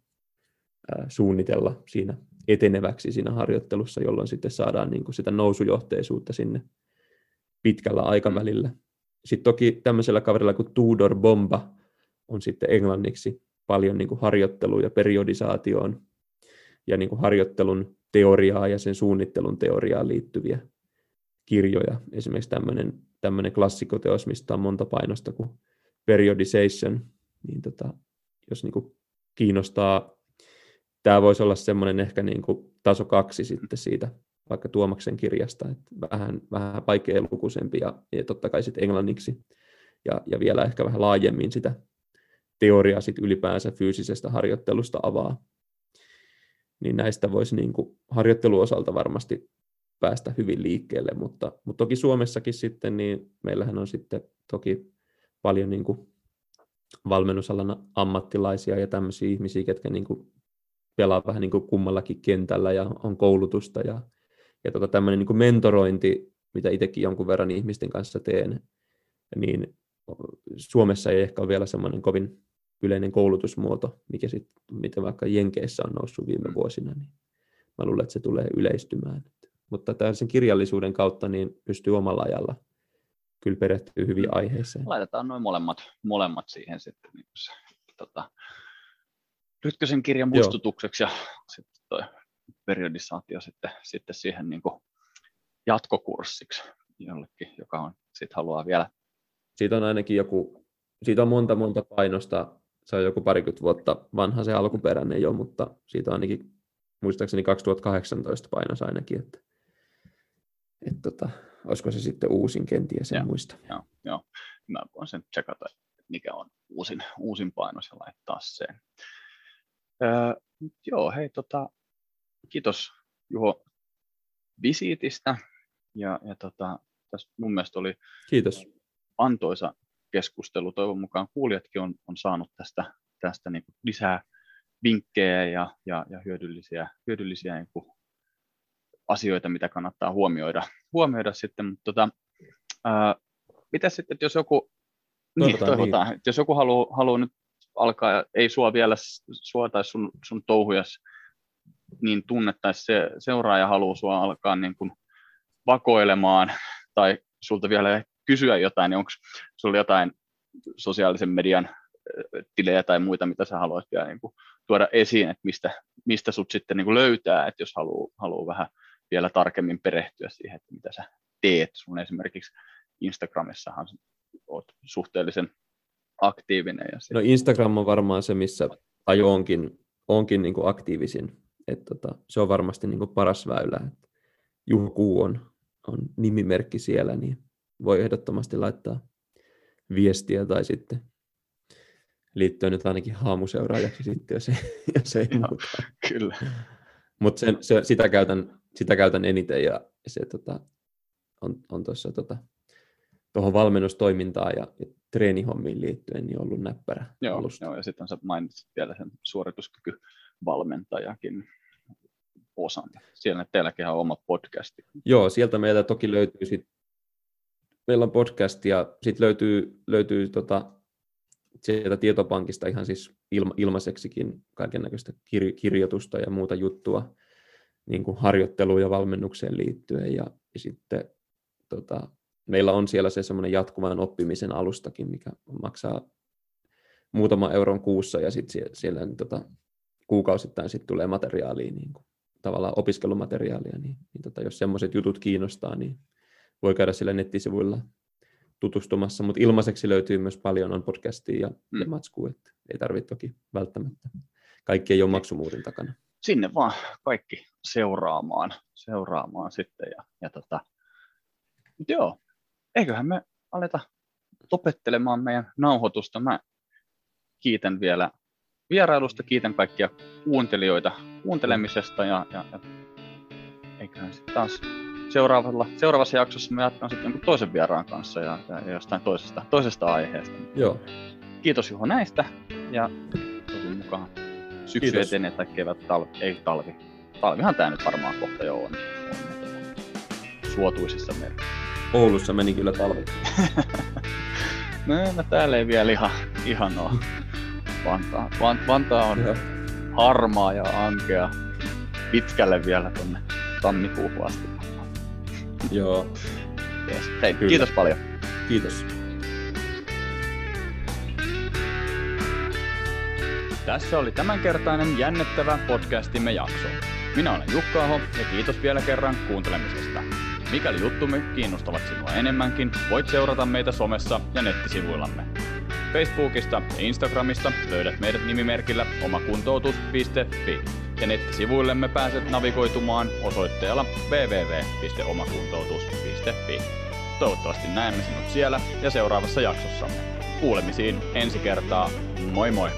Speaker 2: suunnitella siinä eteneväksi siinä harjoittelussa, jolloin sitten saadaan niin kuin sitä nousujohteisuutta sinne pitkällä aikavälillä. Sitten toki tämmöisellä kaverilla kuin Tudor Bomba on sitten englanniksi paljon niin kuin harjoitteluun ja periodisaatioon ja niin kuin harjoittelun teoriaa ja sen suunnittelun teoriaan liittyviä kirjoja. Esimerkiksi tämmöinen, tämmöinen klassikoteos, mistä on monta painosta kuin Periodization, niin tota, jos niin kuin kiinnostaa, tämä voisi olla semmoinen ehkä niin kuin taso kaksi sitten siitä vaikka Tuomaksen kirjasta, että vähän, vähän vaikealukuisempi ja, ja totta kai sitten englanniksi. ja, ja vielä ehkä vähän laajemmin sitä teoriaa sit ylipäänsä fyysisestä harjoittelusta avaa. Niin näistä voisi niin kuin harjoitteluosalta varmasti päästä hyvin liikkeelle, mutta, mutta toki Suomessakin sitten, niin meillähän on sitten toki paljon niin kuin valmennusalan ammattilaisia ja tämmöisiä ihmisiä, ketkä niin kuin pelaa vähän niin kuin kummallakin kentällä ja on koulutusta ja, ja tota tämmöinen niin kuin mentorointi, mitä itsekin jonkun verran ihmisten kanssa teen, niin Suomessa ei ehkä ole vielä semmoinen kovin yleinen koulutusmuoto, mikä sit, mitä vaikka Jenkeissä on noussut viime vuosina, niin mä luulen, että se tulee yleistymään. Mutta sen kirjallisuuden kautta niin pystyy omalla ajalla kyllä perehtyy hyvin mm. aiheeseen.
Speaker 1: Laitetaan noin molemmat, molemmat siihen sitten niin se, tota, Rytkösen kirjan muistutukseksi Joo. ja sitten toi periodisaatio sitten, sitten siihen niin kuin jatkokurssiksi jollekin, joka on sit haluaa vielä.
Speaker 2: Siitä on ainakin joku, siitä on monta monta painosta, se on joku parikymmentä vuotta vanha se alkuperäinen jo, mutta siitä on ainakin muistaakseni 2018 painos ainakin, että, että tota, olisiko se sitten uusin kenties, en joo, muista.
Speaker 1: Joo, joo, mä voin sen tsekata, mikä on uusin, uusin painos ja laittaa sen. Öö, joo, hei, tota, kiitos Juho visiitistä. Ja, ja tota, tässä mun mielestä oli
Speaker 2: kiitos.
Speaker 1: antoisa keskustelu. Toivon mukaan kuulijatkin on, on saanut tästä, tästä niin lisää vinkkejä ja, ja, ja hyödyllisiä, hyödyllisiä niin asioita, mitä kannattaa huomioida, huomioida sitten. Mutta tota, ää, mitä sitten, että jos joku, niin, toivotaan, niin. jos joku haluaa, haluaa nyt alkaa, ei sua vielä, sua tai sun, sun touhujas niin tunnettaisi se seuraaja haluaa sua alkaa niin kuin vakoilemaan tai sulta vielä kysyä jotain, niin onko sulla jotain sosiaalisen median tilejä tai muita, mitä sä haluaisit vielä niin kuin tuoda esiin, että mistä, mistä sut sitten niin kuin löytää, että jos haluaa, haluaa vähän vielä tarkemmin perehtyä siihen, että mitä sä teet. Sun esimerkiksi Instagramissahan oot suhteellisen aktiivinen. Ja
Speaker 2: no Instagram on varmaan se, missä tai onkin, onkin niin kuin aktiivisin. Et tota, se on varmasti niin kuin paras väylä. Et Juhku on, on nimimerkki siellä, niin voi ehdottomasti laittaa viestiä tai sitten liittyä nyt ainakin haamuseuraajaksi sitten, jos ei, jos ei muuta.
Speaker 1: Kyllä.
Speaker 2: Mutta sitä, käytän, sitä käytän eniten ja se tota, on, on tuossa tota, tuohon valmennustoimintaan ja, ja treenihommiin liittyen niin ollut näppärä
Speaker 1: joo, alusta. Joo, ja sitten sä mainitsit vielä sen suorituskykyvalmentajakin osan. Siellä teilläkin on oma podcasti.
Speaker 2: Joo, sieltä meiltä toki löytyy sit, meillä on podcast ja sitten löytyy, löytyy tota, sieltä tietopankista ihan siis ilma, ilmaiseksikin kaiken näköistä kir, kirjoitusta ja muuta juttua niin kuin harjoitteluun ja valmennukseen liittyen ja, ja sitten tota, meillä on siellä se semmoinen jatkuvan oppimisen alustakin, mikä maksaa muutama euron kuussa ja sitten siellä, siellä niin tota, kuukausittain sit tulee materiaalia, niin kuin, tavallaan opiskelumateriaalia, niin, niin tota, jos semmoiset jutut kiinnostaa, niin voi käydä sillä nettisivuilla tutustumassa, mutta ilmaiseksi löytyy myös paljon on podcastia ja, mm. ja matskua, että ei tarvitse toki välttämättä. Kaikki ei ole maksumuurin takana.
Speaker 1: Sinne vaan kaikki seuraamaan, seuraamaan sitten ja, ja tota, joo, eiköhän me aleta lopettelemaan meidän nauhoitusta. Mä kiitän vielä vierailusta, kiitän kaikkia kuuntelijoita kuuntelemisesta ja, ja, ja eiköhän sitten taas seuraavalla, seuraavassa jaksossa me jatkan sitten jonkun toisen vieraan kanssa ja, ja, jostain toisesta, toisesta aiheesta.
Speaker 2: Joo.
Speaker 1: Kiitos Juho näistä ja mukaan syksy Kiitos. etenee tai kevät, talvi, ei talvi. Talvihan tämä nyt varmaan kohta jo on, on suotuisissa merkissä.
Speaker 2: Oulussa meni kyllä talvi.
Speaker 1: no, no täällä ei vielä ihan, ihan ole. Vantaa, Van, Vantaa on Joo. harmaa ja ankea pitkälle vielä tuonne tammikuuhun asti.
Speaker 2: Joo.
Speaker 1: Yes. Hei, kyllä. kiitos paljon.
Speaker 2: Kiitos.
Speaker 1: Tässä oli tämänkertainen jännittävä podcastimme jakso. Minä olen Jukka Aho ja kiitos vielä kerran kuuntelemisesta. Mikäli juttumme kiinnostavat sinua enemmänkin, voit seurata meitä somessa ja nettisivuillamme. Facebookista ja Instagramista löydät meidät nimimerkillä omakuntoutus.fi ja nettisivuillemme pääset navigoitumaan osoitteella www.omakuntoutus.fi. toivottavasti näemme sinut siellä ja seuraavassa jaksossamme. Kuulemisiin ensi kertaa. Moi moi!